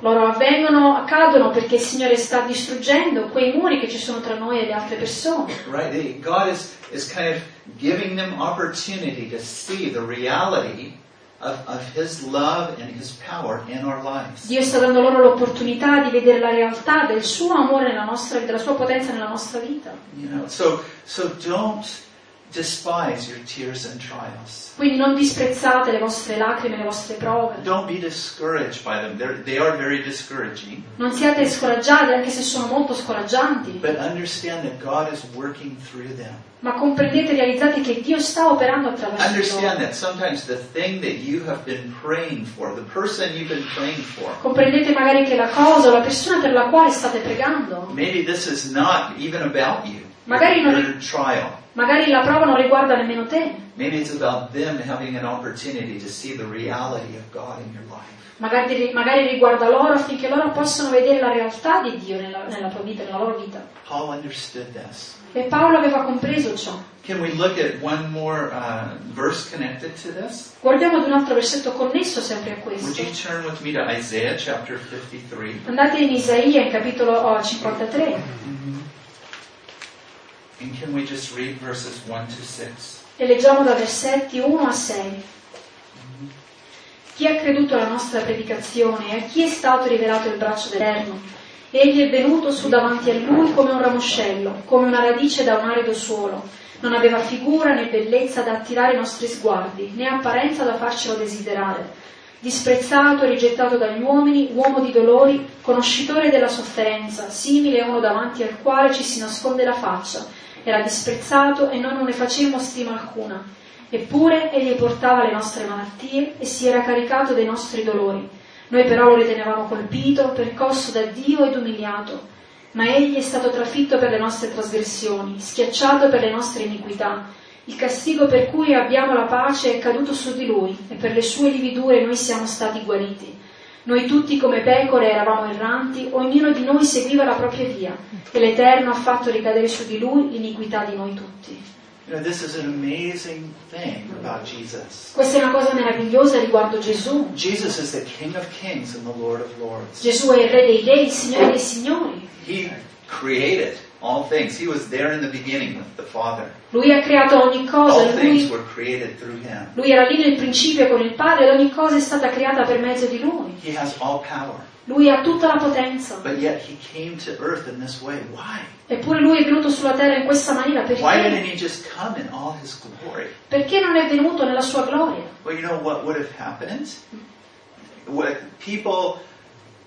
Loro avvengono, accadono perché il Signore sta distruggendo quei muri che ci sono tra noi e le altre persone. Right? God is, is kind of giving them opportunity to see the reality of, of His love and His power in our lives. Dio sta dando loro l'opportunità di vedere la realtà del suo amore nella nostra vita, della sua potenza nella nostra vita. You know, so so don't despise your tears and trials. Quindi non disprezzate le vostre lacrime, le vostre prove. Don't be discouraged by them. They're, they are very discouraging. Non siate scoraggiati, anche se sono molto scoraggianti, But understand that God is working through them. ma comprendete realizzate che Dio sta operando attraverso Understand that sometimes the thing that you have been praying for, the person you've been praying for, Comprendete magari che la cosa o la persona per la quale state pregando, maybe this is not even about you. Magari non magari la prova non riguarda nemmeno te, magari, magari riguarda loro affinché loro possano vedere la realtà di Dio nella, nella tua vita, nella loro vita. Paul understood this. E Paolo aveva compreso ciò. More uh? Guardiamo ad un altro versetto connesso sempre a Would questo. you turn with me to Isaiah chapter 53? Andate in Isaia, in capitolo oh, 53, And can we just read verses 1 to 6? e leggiamo da versetti 1 a 6. Chi ha creduto alla nostra predicazione e a chi è stato rivelato il braccio dell'Eterno? Egli è venuto su davanti a lui come un ramoscello, come una radice da un arido suolo. Non aveva figura né bellezza da attirare i nostri sguardi, né apparenza da farcelo desiderare. Disprezzato e rigettato dagli uomini, uomo di dolori, conoscitore della sofferenza, simile a uno davanti al quale ci si nasconde la faccia. Era disprezzato e noi non ne facemmo stima alcuna. Eppure egli portava le nostre malattie e si era caricato dei nostri dolori. Noi però lo ritenevamo colpito, percosso da Dio ed umiliato. Ma egli è stato trafitto per le nostre trasgressioni, schiacciato per le nostre iniquità. Il castigo per cui abbiamo la pace è caduto su di lui e per le sue lividure noi siamo stati guariti. Noi tutti come pecore eravamo erranti, ognuno di noi seguiva la propria via e l'Eterno ha fatto ricadere su di lui l'iniquità di noi tutti. You know. Questa è una cosa meravigliosa riguardo Gesù. Jesus is the King of Kings and the Lord of Lords. Gesù è il Re dei Re, il Signore dei Signori. He created all things. He was there in the beginning with the Father. Lui ha creato ogni cosa, All things were created through Him. lui era lì nel principio con il Padre ed ogni cosa è stata creata per mezzo di Lui. He has all power. Lui ha tutta la potenza. But yet He came to earth in this way. Why? Eppure Lui è venuto sulla terra in questa maniera Why didn't perché? He just come in all His glory? Perché non è venuto nella sua gloria? Well, you know what would have happened? What people,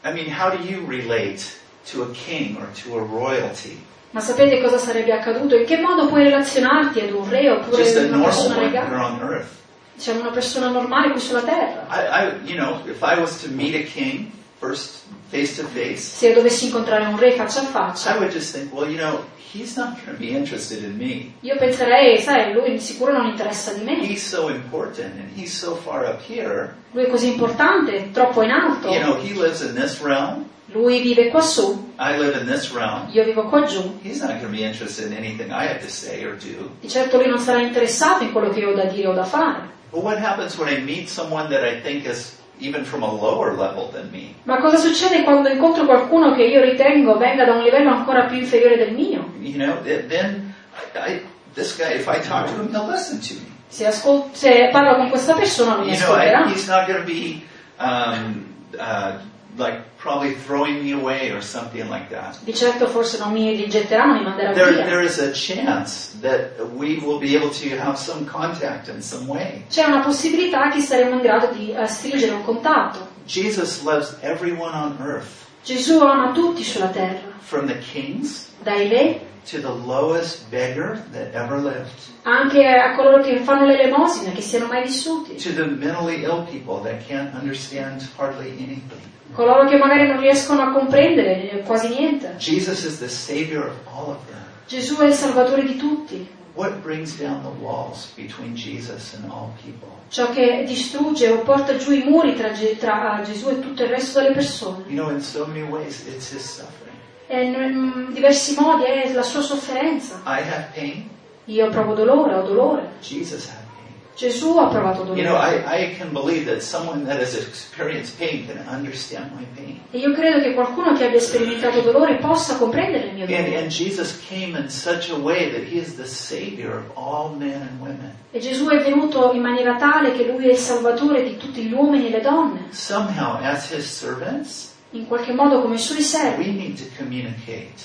I mean, how do you relate to a king or to a royalty? Ma sapete cosa sarebbe accaduto? In che modo puoi relazionarti ad un re oppure Just a una persona legale? Diciamo una persona normale qui sulla terra. I, I, you know, if I was to meet a king, first face to face, Se io dovessi incontrare un re faccia a I faccia, would just think, well, you know, he's not going to be interested in me. io penserei, sai, lui di sicuro non interessa di me. He's so important and he's so far up here. Lui è così importante, troppo in alto. You know, he lives in this realm. Lui vive qua su, I live in this realm. io vivo qua giù. He's not going to be interested in anything I have to say or do. Di certo lui non sarà interessato in quello che io ho da dire o da fare. But what happens when I meet someone that I think is even from a lower level than me? Ma cosa succede quando incontro qualcuno che io ritengo venga da un livello ancora più inferiore del mio? You know, th- then I, I, this guy, if I talk to him, he'll listen to me. Se, ascol- se parlo con questa persona non mi You know, I, ascolterà. he's not going to be um, uh, like probably throwing me away or something like that. Di certo forse non mi rigetterà, non mi manderà There, via. there is a chance that we will be able to have some contact in some way. C'è una possibilità che saremo in grado di eh, stringere un contatto. Jesus loves everyone on earth, Gesù ama tutti sulla terra, from the kings dai re to the lowest beggar that ever lived, anche a coloro che fanno l'elemosina, che siano mai vissuti, to the mentally ill people that can't understand hardly anything. coloro che magari non riescono a comprendere eh, quasi niente. Jesus is the Savior of all of them. Gesù è il Salvatore di tutti, What brings down the walls between Jesus and all people? ciò che distrugge o porta giù i muri tra, tra Gesù e tutto il resto delle persone. You know, in so many ways, it's His suffering. In diversi modi è la sua sofferenza. I have pain. Io provo dolore, ho dolore. Jesus had pain. Gesù ha provato dolore. You know, I, I can believe that someone that has experienced pain can understand my pain. E io credo che qualcuno che abbia sperimentato dolore possa comprendere il mio And, dolore. and Jesus came in such a way that He is the Savior of all men and women. E Gesù è venuto in maniera tale che lui è il Salvatore di tutti gli uomini e le donne. Somehow, as His servants, In qualche modo come suoi servi. we need to communicate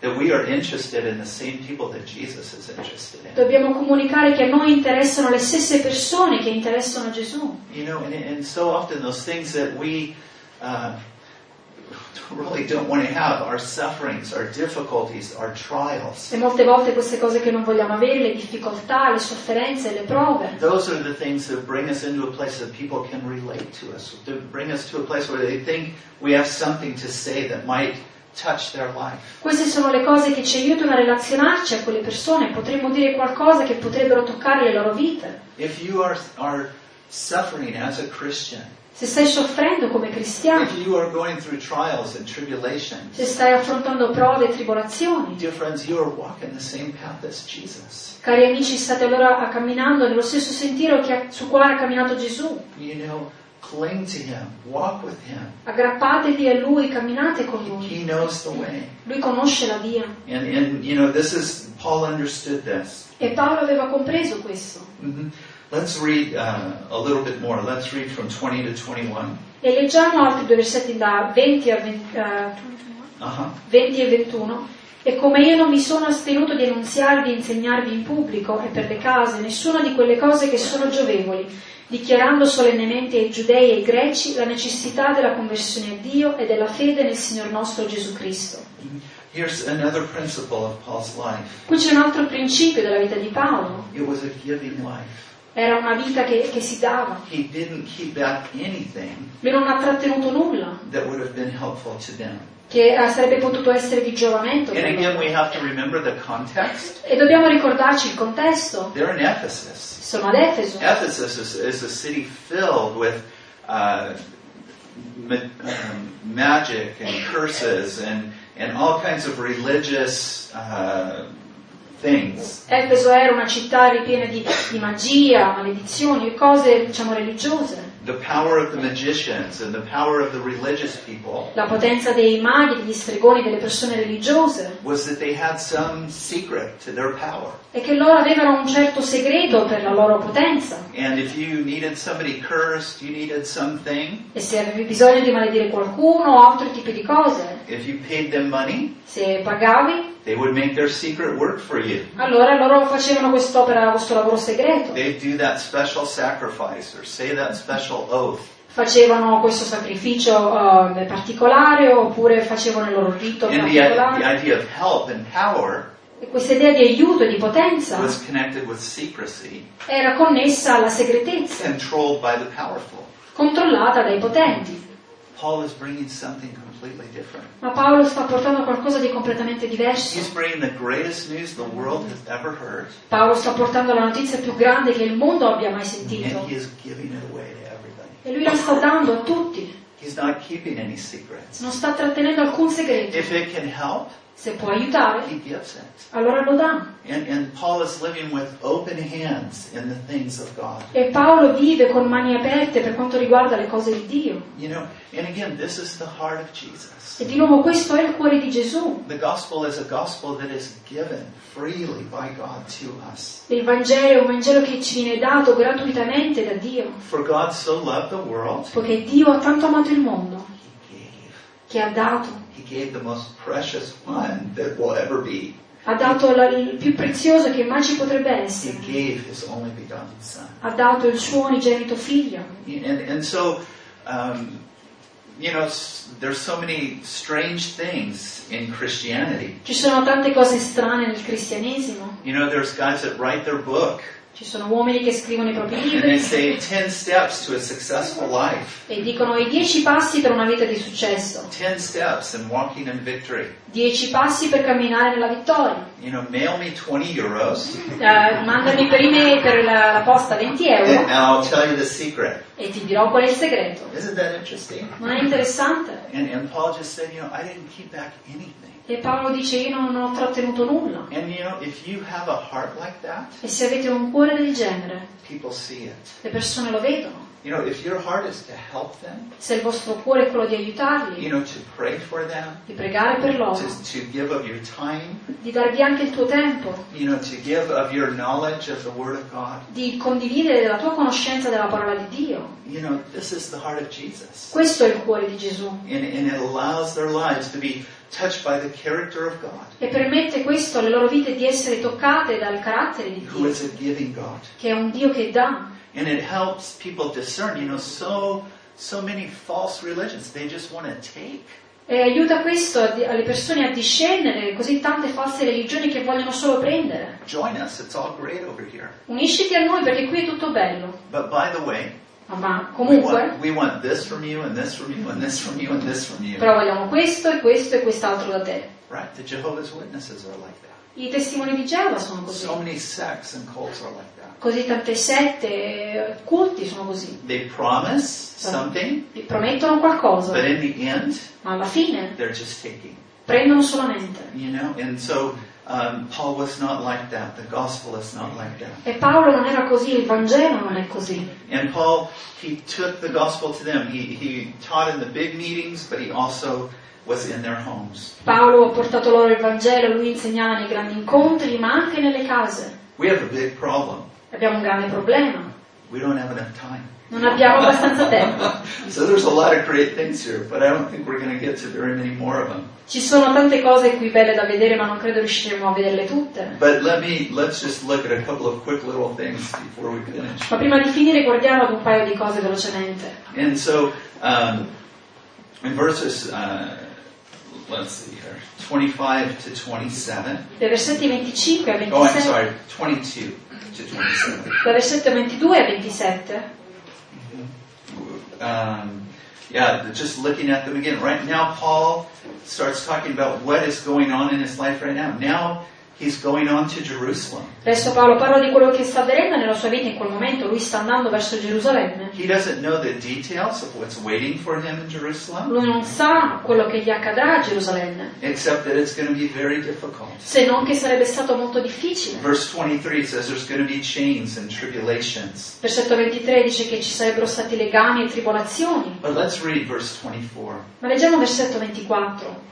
that we are interested in the same people that Jesus is interested in. Dobbiamo comunicare che a noi interessano le stesse persone che interessano Gesù. You know, and, and so often those things that we uh, really don't want to have, our sufferings, our difficulties, our trials, E molte volte queste cose che non vogliamo avere, le difficoltà, le sofferenze, le prove, those are the things that bring us into a place that people can relate to us, to bring us to a place where they think we have something to say that might touch their life. queste sono le cose che ci aiutano a relazionarci a quelle persone, potremmo dire qualcosa che potrebbero toccare le loro vite. If you are, are suffering as a Christian, Se stai soffrendo come cristiano, if you are going through trials and tribulations, se stai affrontando prove e tribolazioni, dear friends, you are walking the same path as Jesus. cari amici, state allora camminando nello stesso sentiero che- sul quale ha camminato Gesù. You know, cling to Him, walk with Him. Aggrappatevi a Lui, camminate con Lui. He knows the way. Lui conosce la via. And, and you know, this is, Paul understood this. E Paolo aveva compreso questo. hmm Let's read uh, a little bit more. Let's read from 20 to 21. E leggiamo altri due versetti da 20 a 20, eh, Uh-huh. 20 e 21. E come io non mi sono astenuto di annunziarvi e insegnarvi in pubblico e per le case nessuna di quelle cose che sono giovevoli, dichiarando solennemente ai giudei e ai greci la necessità della conversione a Dio e della fede nel Signor nostro Gesù Cristo. Here's another principle of Paul's life. Qui c'è un altro principio della vita di Paolo. It was a giving life. Era una vita che, che si dava. He didn't keep back anything Lui non ha trattenuto nulla that would have been helpful to them. che eh, sarebbe potuto essere di giovamento. And per again, loro. we have to remember the context. E dobbiamo ricordarci il contesto. They're in Ephesus. Sono ad Efeso. Ephesus is, is a city filled with uh, ma- um, magic and curses and, and all kinds of religious uh, things. Efeso era una città ripiena di, di magia, maledizioni e cose, diciamo, religiose. The power of the magicians and the power of the religious people La potenza dei maghi, degli stregoni, delle persone religiose was that they had some secret to their power. è che loro avevano un certo segreto per la loro potenza. And if you needed somebody cursed, you needed something. E se avevi bisogno di maledire qualcuno o altri tipi di cose, If you paid them money, se pagavi, they would make their secret work for you. allora loro facevano quest'opera, questo lavoro segreto. They'd do that special sacrifice or say that special oath. Facevano questo sacrificio eh, particolare oppure facevano il loro rito And the, the particolare. idea of help and power E questa idea di aiuto e di potenza era connessa alla segretezza, controllata dai potenti. Ma Paolo sta portando qualcosa di completamente diverso. He's bringing the greatest news the world has ever heard, Paolo sta portando la notizia più grande che il mondo abbia mai sentito. E lui la sta dando a tutti. Non sta trattenendo alcun segreto. If it can help, Se può aiutare, he gives it. allora lo dà. And, and Paul is living with open hands in the things of God. E Paolo vive con mani aperte per quanto riguarda le cose di Dio. You know, and again, this is the heart of Jesus. E di nuovo questo è il cuore di Gesù. The gospel is a gospel that is given freely by God to us. Il Vangelo è un Vangelo che ci viene dato gratuitamente da Dio. For God so loved the world, Poiché Dio ha tanto amato il mondo He gave. che ha dato. He gave the most precious one that will ever be. Ha dato la- il più prezioso che mai ci potrebbe He essere. gave His only begotten Son. Ha dato il suo unigenito figlio. And, and so, um, you know, there's so many strange things in Christianity. Ci sono tante cose strane nel cristianesimo. You know, there's guys that write their book Ci sono uomini che scrivono i propri libri say 10 steps to a successful life, e dicono i dieci passi per una vita di successo, 10 steps in walking in victory. dieci passi per camminare nella vittoria. You know, mail me 20 euros Eh, mandami per email per la, la posta 20 and, euro e ti dirò qual è il segreto. Non è interessante? And, and Paul just said, you know, I didn't keep back anything. E Paolo dice io non ho trattenuto nulla. And you know, if you have a heart like that, E se avete un cuore del genere, people see it. le persone lo vedono. You know, if your heart is to help them, Se il vostro cuore è quello di you aiutarli, know, to pray for them, di pregare per loro, to, to give of your time, di darvi anche il tuo tempo, you know, to give of your knowledge of the Word of God, di condividere la tua conoscenza della parola di Dio. you know, this is the heart of Jesus. Questo è il cuore di Gesù. And, and it allows their lives to be E permette questo alle loro vite di essere toccate dal carattere di who Dio, is a giving God. che è un Dio che dà. And it helps people discern, you know, so so many false religions. They just want to take. E aiuta questo alle persone a discernere così tante false religioni che vogliono solo prendere. Join us. It's all great over here. Unisciti a noi perché qui è tutto bello. But by the way, Ma- Ma we comunque, want, we want you you però vogliamo questo e questo e quest'altro da te. Right? The Jehovah's Witnesses are like that. I testimoni di Geova sono così. So many sects and cults are like that. Così tante sette, eh, culti sono così. They promise something, Vi promettono qualcosa, but in the end, ma alla fine they're just taking. prendono solamente. You know? And so um, Paul was not like that. The gospel is not like that. E Paolo non era così, il Vangelo non è così. And Paul, he took the gospel to them. He, he taught in the big meetings, but he also was in their homes. Paolo ha portato loro il Vangelo, lui insegnava nei grandi incontri, ma anche nelle case. We have a big problem. Abbiamo un grande problema, We don't have enough time. Non abbiamo abbastanza tempo. [laughs] So there's a lot of great things here, but I don't think we're going to get to very many more of them. Ci sono tante cose qui belle da vedere, ma non credo riusciremo a vederle tutte. But let me, let's just look at a couple of quick little things before we finish. Ma prima di finire guardiamo ad un paio di cose velocemente. And so, um, in verses, uh, let's see here, 25 to 27. Dai versetti 25 a Oh, I'm 27, sorry, 22 to 27. dal versetto 22 a 27, um, yeah, just looking at them again. Right now, Paul starts talking about what is going on in his life right now. Now he's going on to Jerusalem. adesso Paolo parla di quello che sta avvenendo nella sua vita in quel momento, lui sta andando verso Gerusalemme. Lui non sa quello che gli accadrà a Gerusalemme, except that it's going to be very difficult. se non che sarebbe stato molto difficile. Verse 23 says there's going to be chains and tribulations. Versetto 23 dice che ci sarebbero stati legami e tribolazioni. But let's read verse 24. Ma leggiamo versetto 24.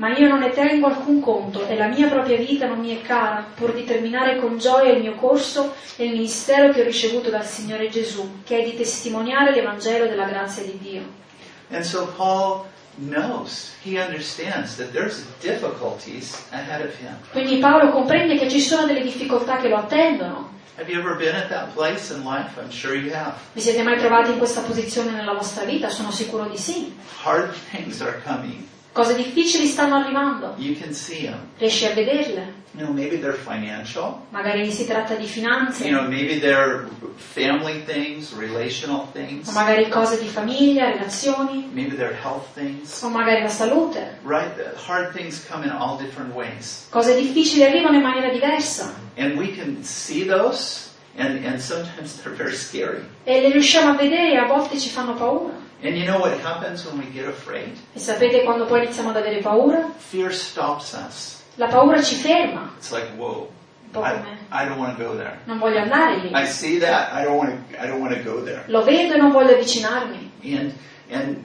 Ma io non ne tengo alcun conto e la mia propria vita non mi è cara, pur di terminare con gioia il mio corso e il ministero che ho ricevuto dal Signore Gesù, che è di testimoniare l'Evangelo della grazia di Dio. And so Paul knows, he understands that there's difficulties ahead of him. Quindi Paolo comprende che ci sono delle difficoltà che lo attendono. Have you ever been at that place in life? I'm sure you have. Vi siete mai trovati in questa posizione nella vostra vita? Sono sicuro di sì. Hard [laughs] things are coming. Cose difficili stanno arrivando. You can see them. Riesci a vederle? You know, maybe they're financial. Magari si tratta di finanze, You know, maybe they're family things, relational o things. magari cose di famiglia, relazioni, Maybe they're health things. o magari la salute. Right? Hard things come in all different ways. Cose difficili arrivano in maniera diversa And we can see those, and, and sometimes [laughs] they're very scary. e le riusciamo a vedere e a volte ci fanno paura. And you know what happens when we get afraid? E sapete quando poi iniziamo ad avere paura? Fear stops us. La paura ci ferma. It's like, whoa, I, I don't want to go there. non voglio andare lì. I see that, I don't want to, I don't want to go there. Lo vedo e non voglio avvicinarmi. And, and,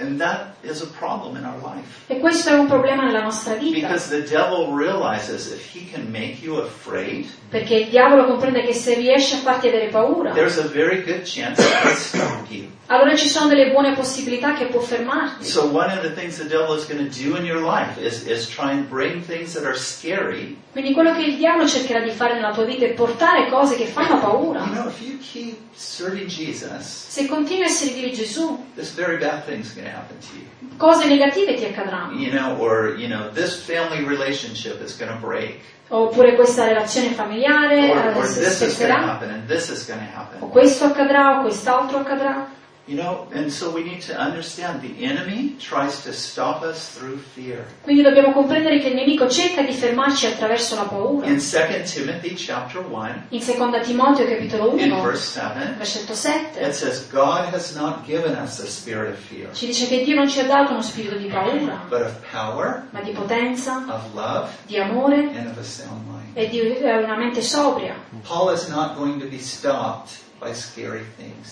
and that is a problem in our life. E questo è un problema nella nostra vita. Because the devil realizes if he can make you afraid, Perché il diavolo comprende che se riesce a farti avere paura, there's a very good chance can stop you. allora ci sono delle buone possibilità che può fermarti. So one of the things the devil is going to do in your life is, is try and bring things that are scary. Quindi quello che il diavolo cercherà di fare nella tua vita è portare cose che fanno You paura. know, if you keep serving Jesus, Se continui a servire Gesù, this very bad thing is going to happen to you. Cose negative ti accadranno. You know, or, you know, this family relationship is going to break. Oppure questa relazione familiare Or, or si this is going to spezzetterà. happen and this is going to O questo accadrà, o quest'altro accadrà. You know, and so we need to understand the enemy tries to stop us through fear. Quindi dobbiamo comprendere che il nemico cerca di fermarci attraverso la paura. In 2 Timothy chapter 1, In 2 Timoteo capitolo in 1, verse 7, versetto it 7, says, God has not given us a spirit of fear, ci dice che Dio non ci ha dato uno spirito di paura, but of power, ma di potenza, of love, di amore and of a sound mind. e di eh, una mente sobria. Paul is not going to be stopped.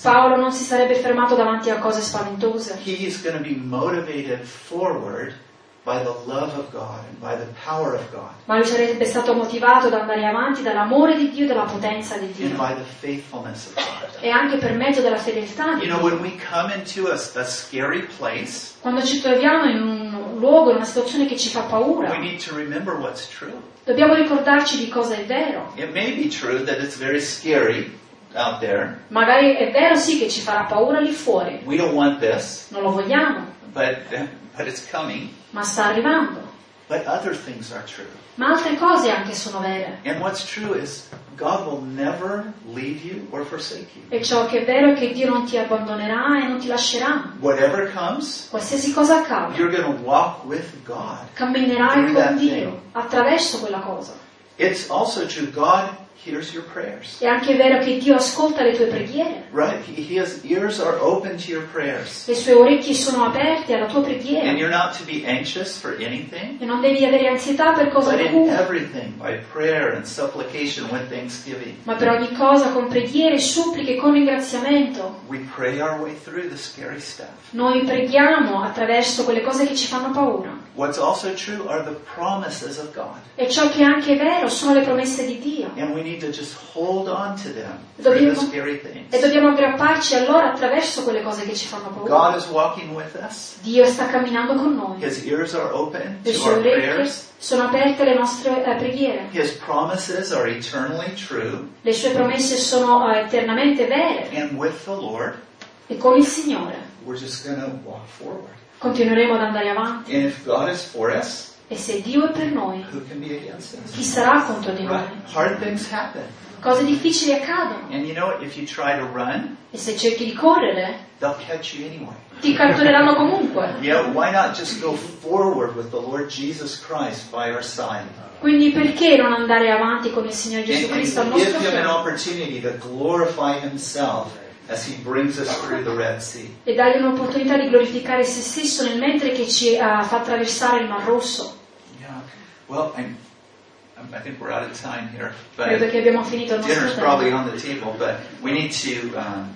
Paolo non si sarebbe fermato davanti a cose spaventose. He is going to be motivated forward by the love of God and by the power of God ma lui sarebbe stato motivato ad andare avanti dall'amore di Dio e dalla potenza di and Dio by the faithfulness of God. e anche per mezzo della fedeltà di You know, Dio. when we come into a, a scary place, Quando ci troviamo in un luogo, in una situazione che ci fa we paura, need to remember what's true. dobbiamo ricordarci di cosa è vero. It may be true that it's very scary out there. Magari è vero sì che ci farà paura lì fuori, We don't want this, non lo vogliamo, but, but it's coming. ma sta arrivando. But other things are true. Ma altre cose anche sono vere. And what's true is God will never leave you or forsake you. E ciò che è vero è che Dio non ti abbandonerà e non ti lascerà. Whatever comes, Qualsiasi cosa accada, you're going to walk with God. camminerai con thing. Dio attraverso quella cosa. It's also true, God hears your prayers. È anche vero che Dio ascolta le tue preghiere. Right? His ears are open to your prayers. Le sue orecchie sono aperte alla tua And preghiera. you're not to be anxious for anything, E non devi avere ansietà per cosa but in everything, by prayer and supplication with thanksgiving. ma per ogni cosa con preghiere, suppliche, con ringraziamento. We pray our way through the scary stuff. Noi preghiamo attraverso quelle cose che ci fanno paura. What's also true are the promises of God. E ciò che è anche vero sono le promesse di Dio. And we need to just hold on to them through the Dobbiamo, scary e things. dobbiamo aggrapparci allora attraverso quelle cose che ci fanno God paura. is walking with us. Dio sta camminando con noi. His ears are open Le sue orecchie sono aperte alle nostre eh, preghiere. His promises are eternally true. Le sue promesse sono eh, eternamente vere. And with the Lord, E con il Signore we're just going to walk forward. Continueremo ad andare avanti. And if God is for us, E se Dio è per noi, chi sarà contro di noi? Cose difficili accadono. And you know what? If you try to run, E se cerchi di correre, they'll catch you anyway. ti cattureranno comunque. [laughs] Yeah? Quindi perché non andare avanti con il Signore Gesù Cristo al nostro fianco as He brings us through the Red Sea. e dargli un'opportunità di glorificare se stesso nel mentre che ci eh, fa attraversare il Mar Rosso? Yeah. Well, I'm, I think we're out of time here, Credo but che abbiamo finito il dinner's nostro probably tempo. on the table. But we need to um,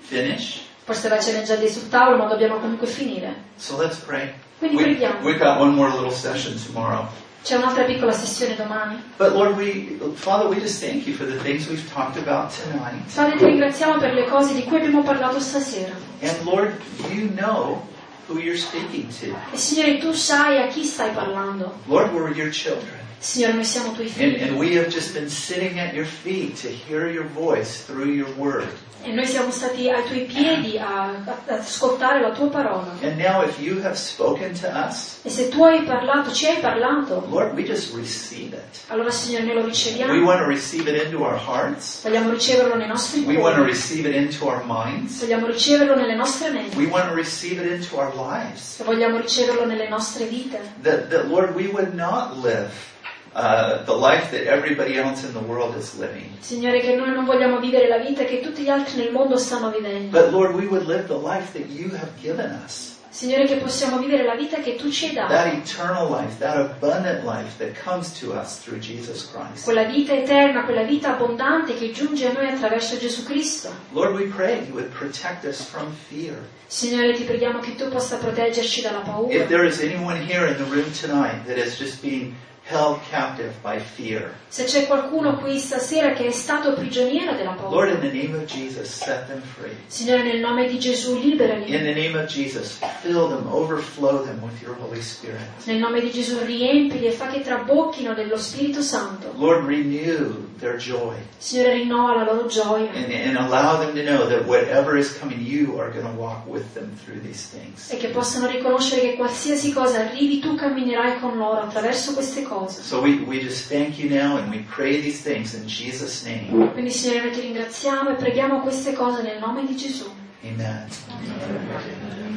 finish. Forse la cena è già lì sul tavolo, ma dobbiamo comunque finire. So let's pray. Quindi We, preghiamo. we've got one more little session tomorrow. C'è un'altra piccola sessione domani. But Lord, we, Father, we just thank you for the things we've talked about tonight. Padre, ti ringraziamo per le cose di cui abbiamo parlato stasera. And Lord, you know who you're speaking to. E Signore, tu sai a chi stai parlando. Lord, we're your children. Signore, noi siamo tuoi And, figli. and we have just been sitting at your feet to hear your voice through your word. E noi siamo stati ai tuoi piedi a, ad ascoltare la tua parola. And now, if you have spoken to us, E se tu hai parlato, ci hai parlato, Lord, we just receive it. allora Signore noi lo We riceviamo. want to receive it into our hearts. Vogliamo riceverlo nei nostri We want to cuori. receive it into our minds. Vogliamo riceverlo nelle nostre menti. We want to receive it into our lives. Vogliamo riceverlo nelle nostre vite. That, that Lord, we would not live uh, the life that everybody else in the world is living. Signore, che noi non vogliamo vivere la vita che tutti gli altri nel mondo stanno vivendo. But Lord, we would live the life that you have given us. Signore, che possiamo vivere la vita che tu ci hai That dato. eternal life, that abundant life that comes to us through Jesus Christ. Quella vita eterna, quella vita abbondante che giunge a noi attraverso Gesù Cristo. Lord, we pray you would protect us from fear. Signore, ti preghiamo che tu possa proteggerci dalla If paura. there is anyone here in the room tonight that is just being held captive by fear, Se c'è qualcuno qui stasera che è stato prigioniero della Lord, paura, in the name of Jesus, set them free. Signore, nel nome di Gesù, liberali. In the name of Jesus, fill them, overflow them with your Holy Spirit. Nel nome di Gesù, riempili e fa che trabocchino dello Spirito Santo. Lord, renew their joy Signore, rinnova la loro gioia and, and allow them to know that whatever is coming, you are going to walk with them through these things. e che possano riconoscere che qualsiasi cosa arrivi, tu camminerai con loro attraverso queste cose. So we, we just thank you now and we pray these things in Jesus' name. Quindi, Signore, noi ti ringraziamo e preghiamo queste cose nel nome di Gesù. Amen.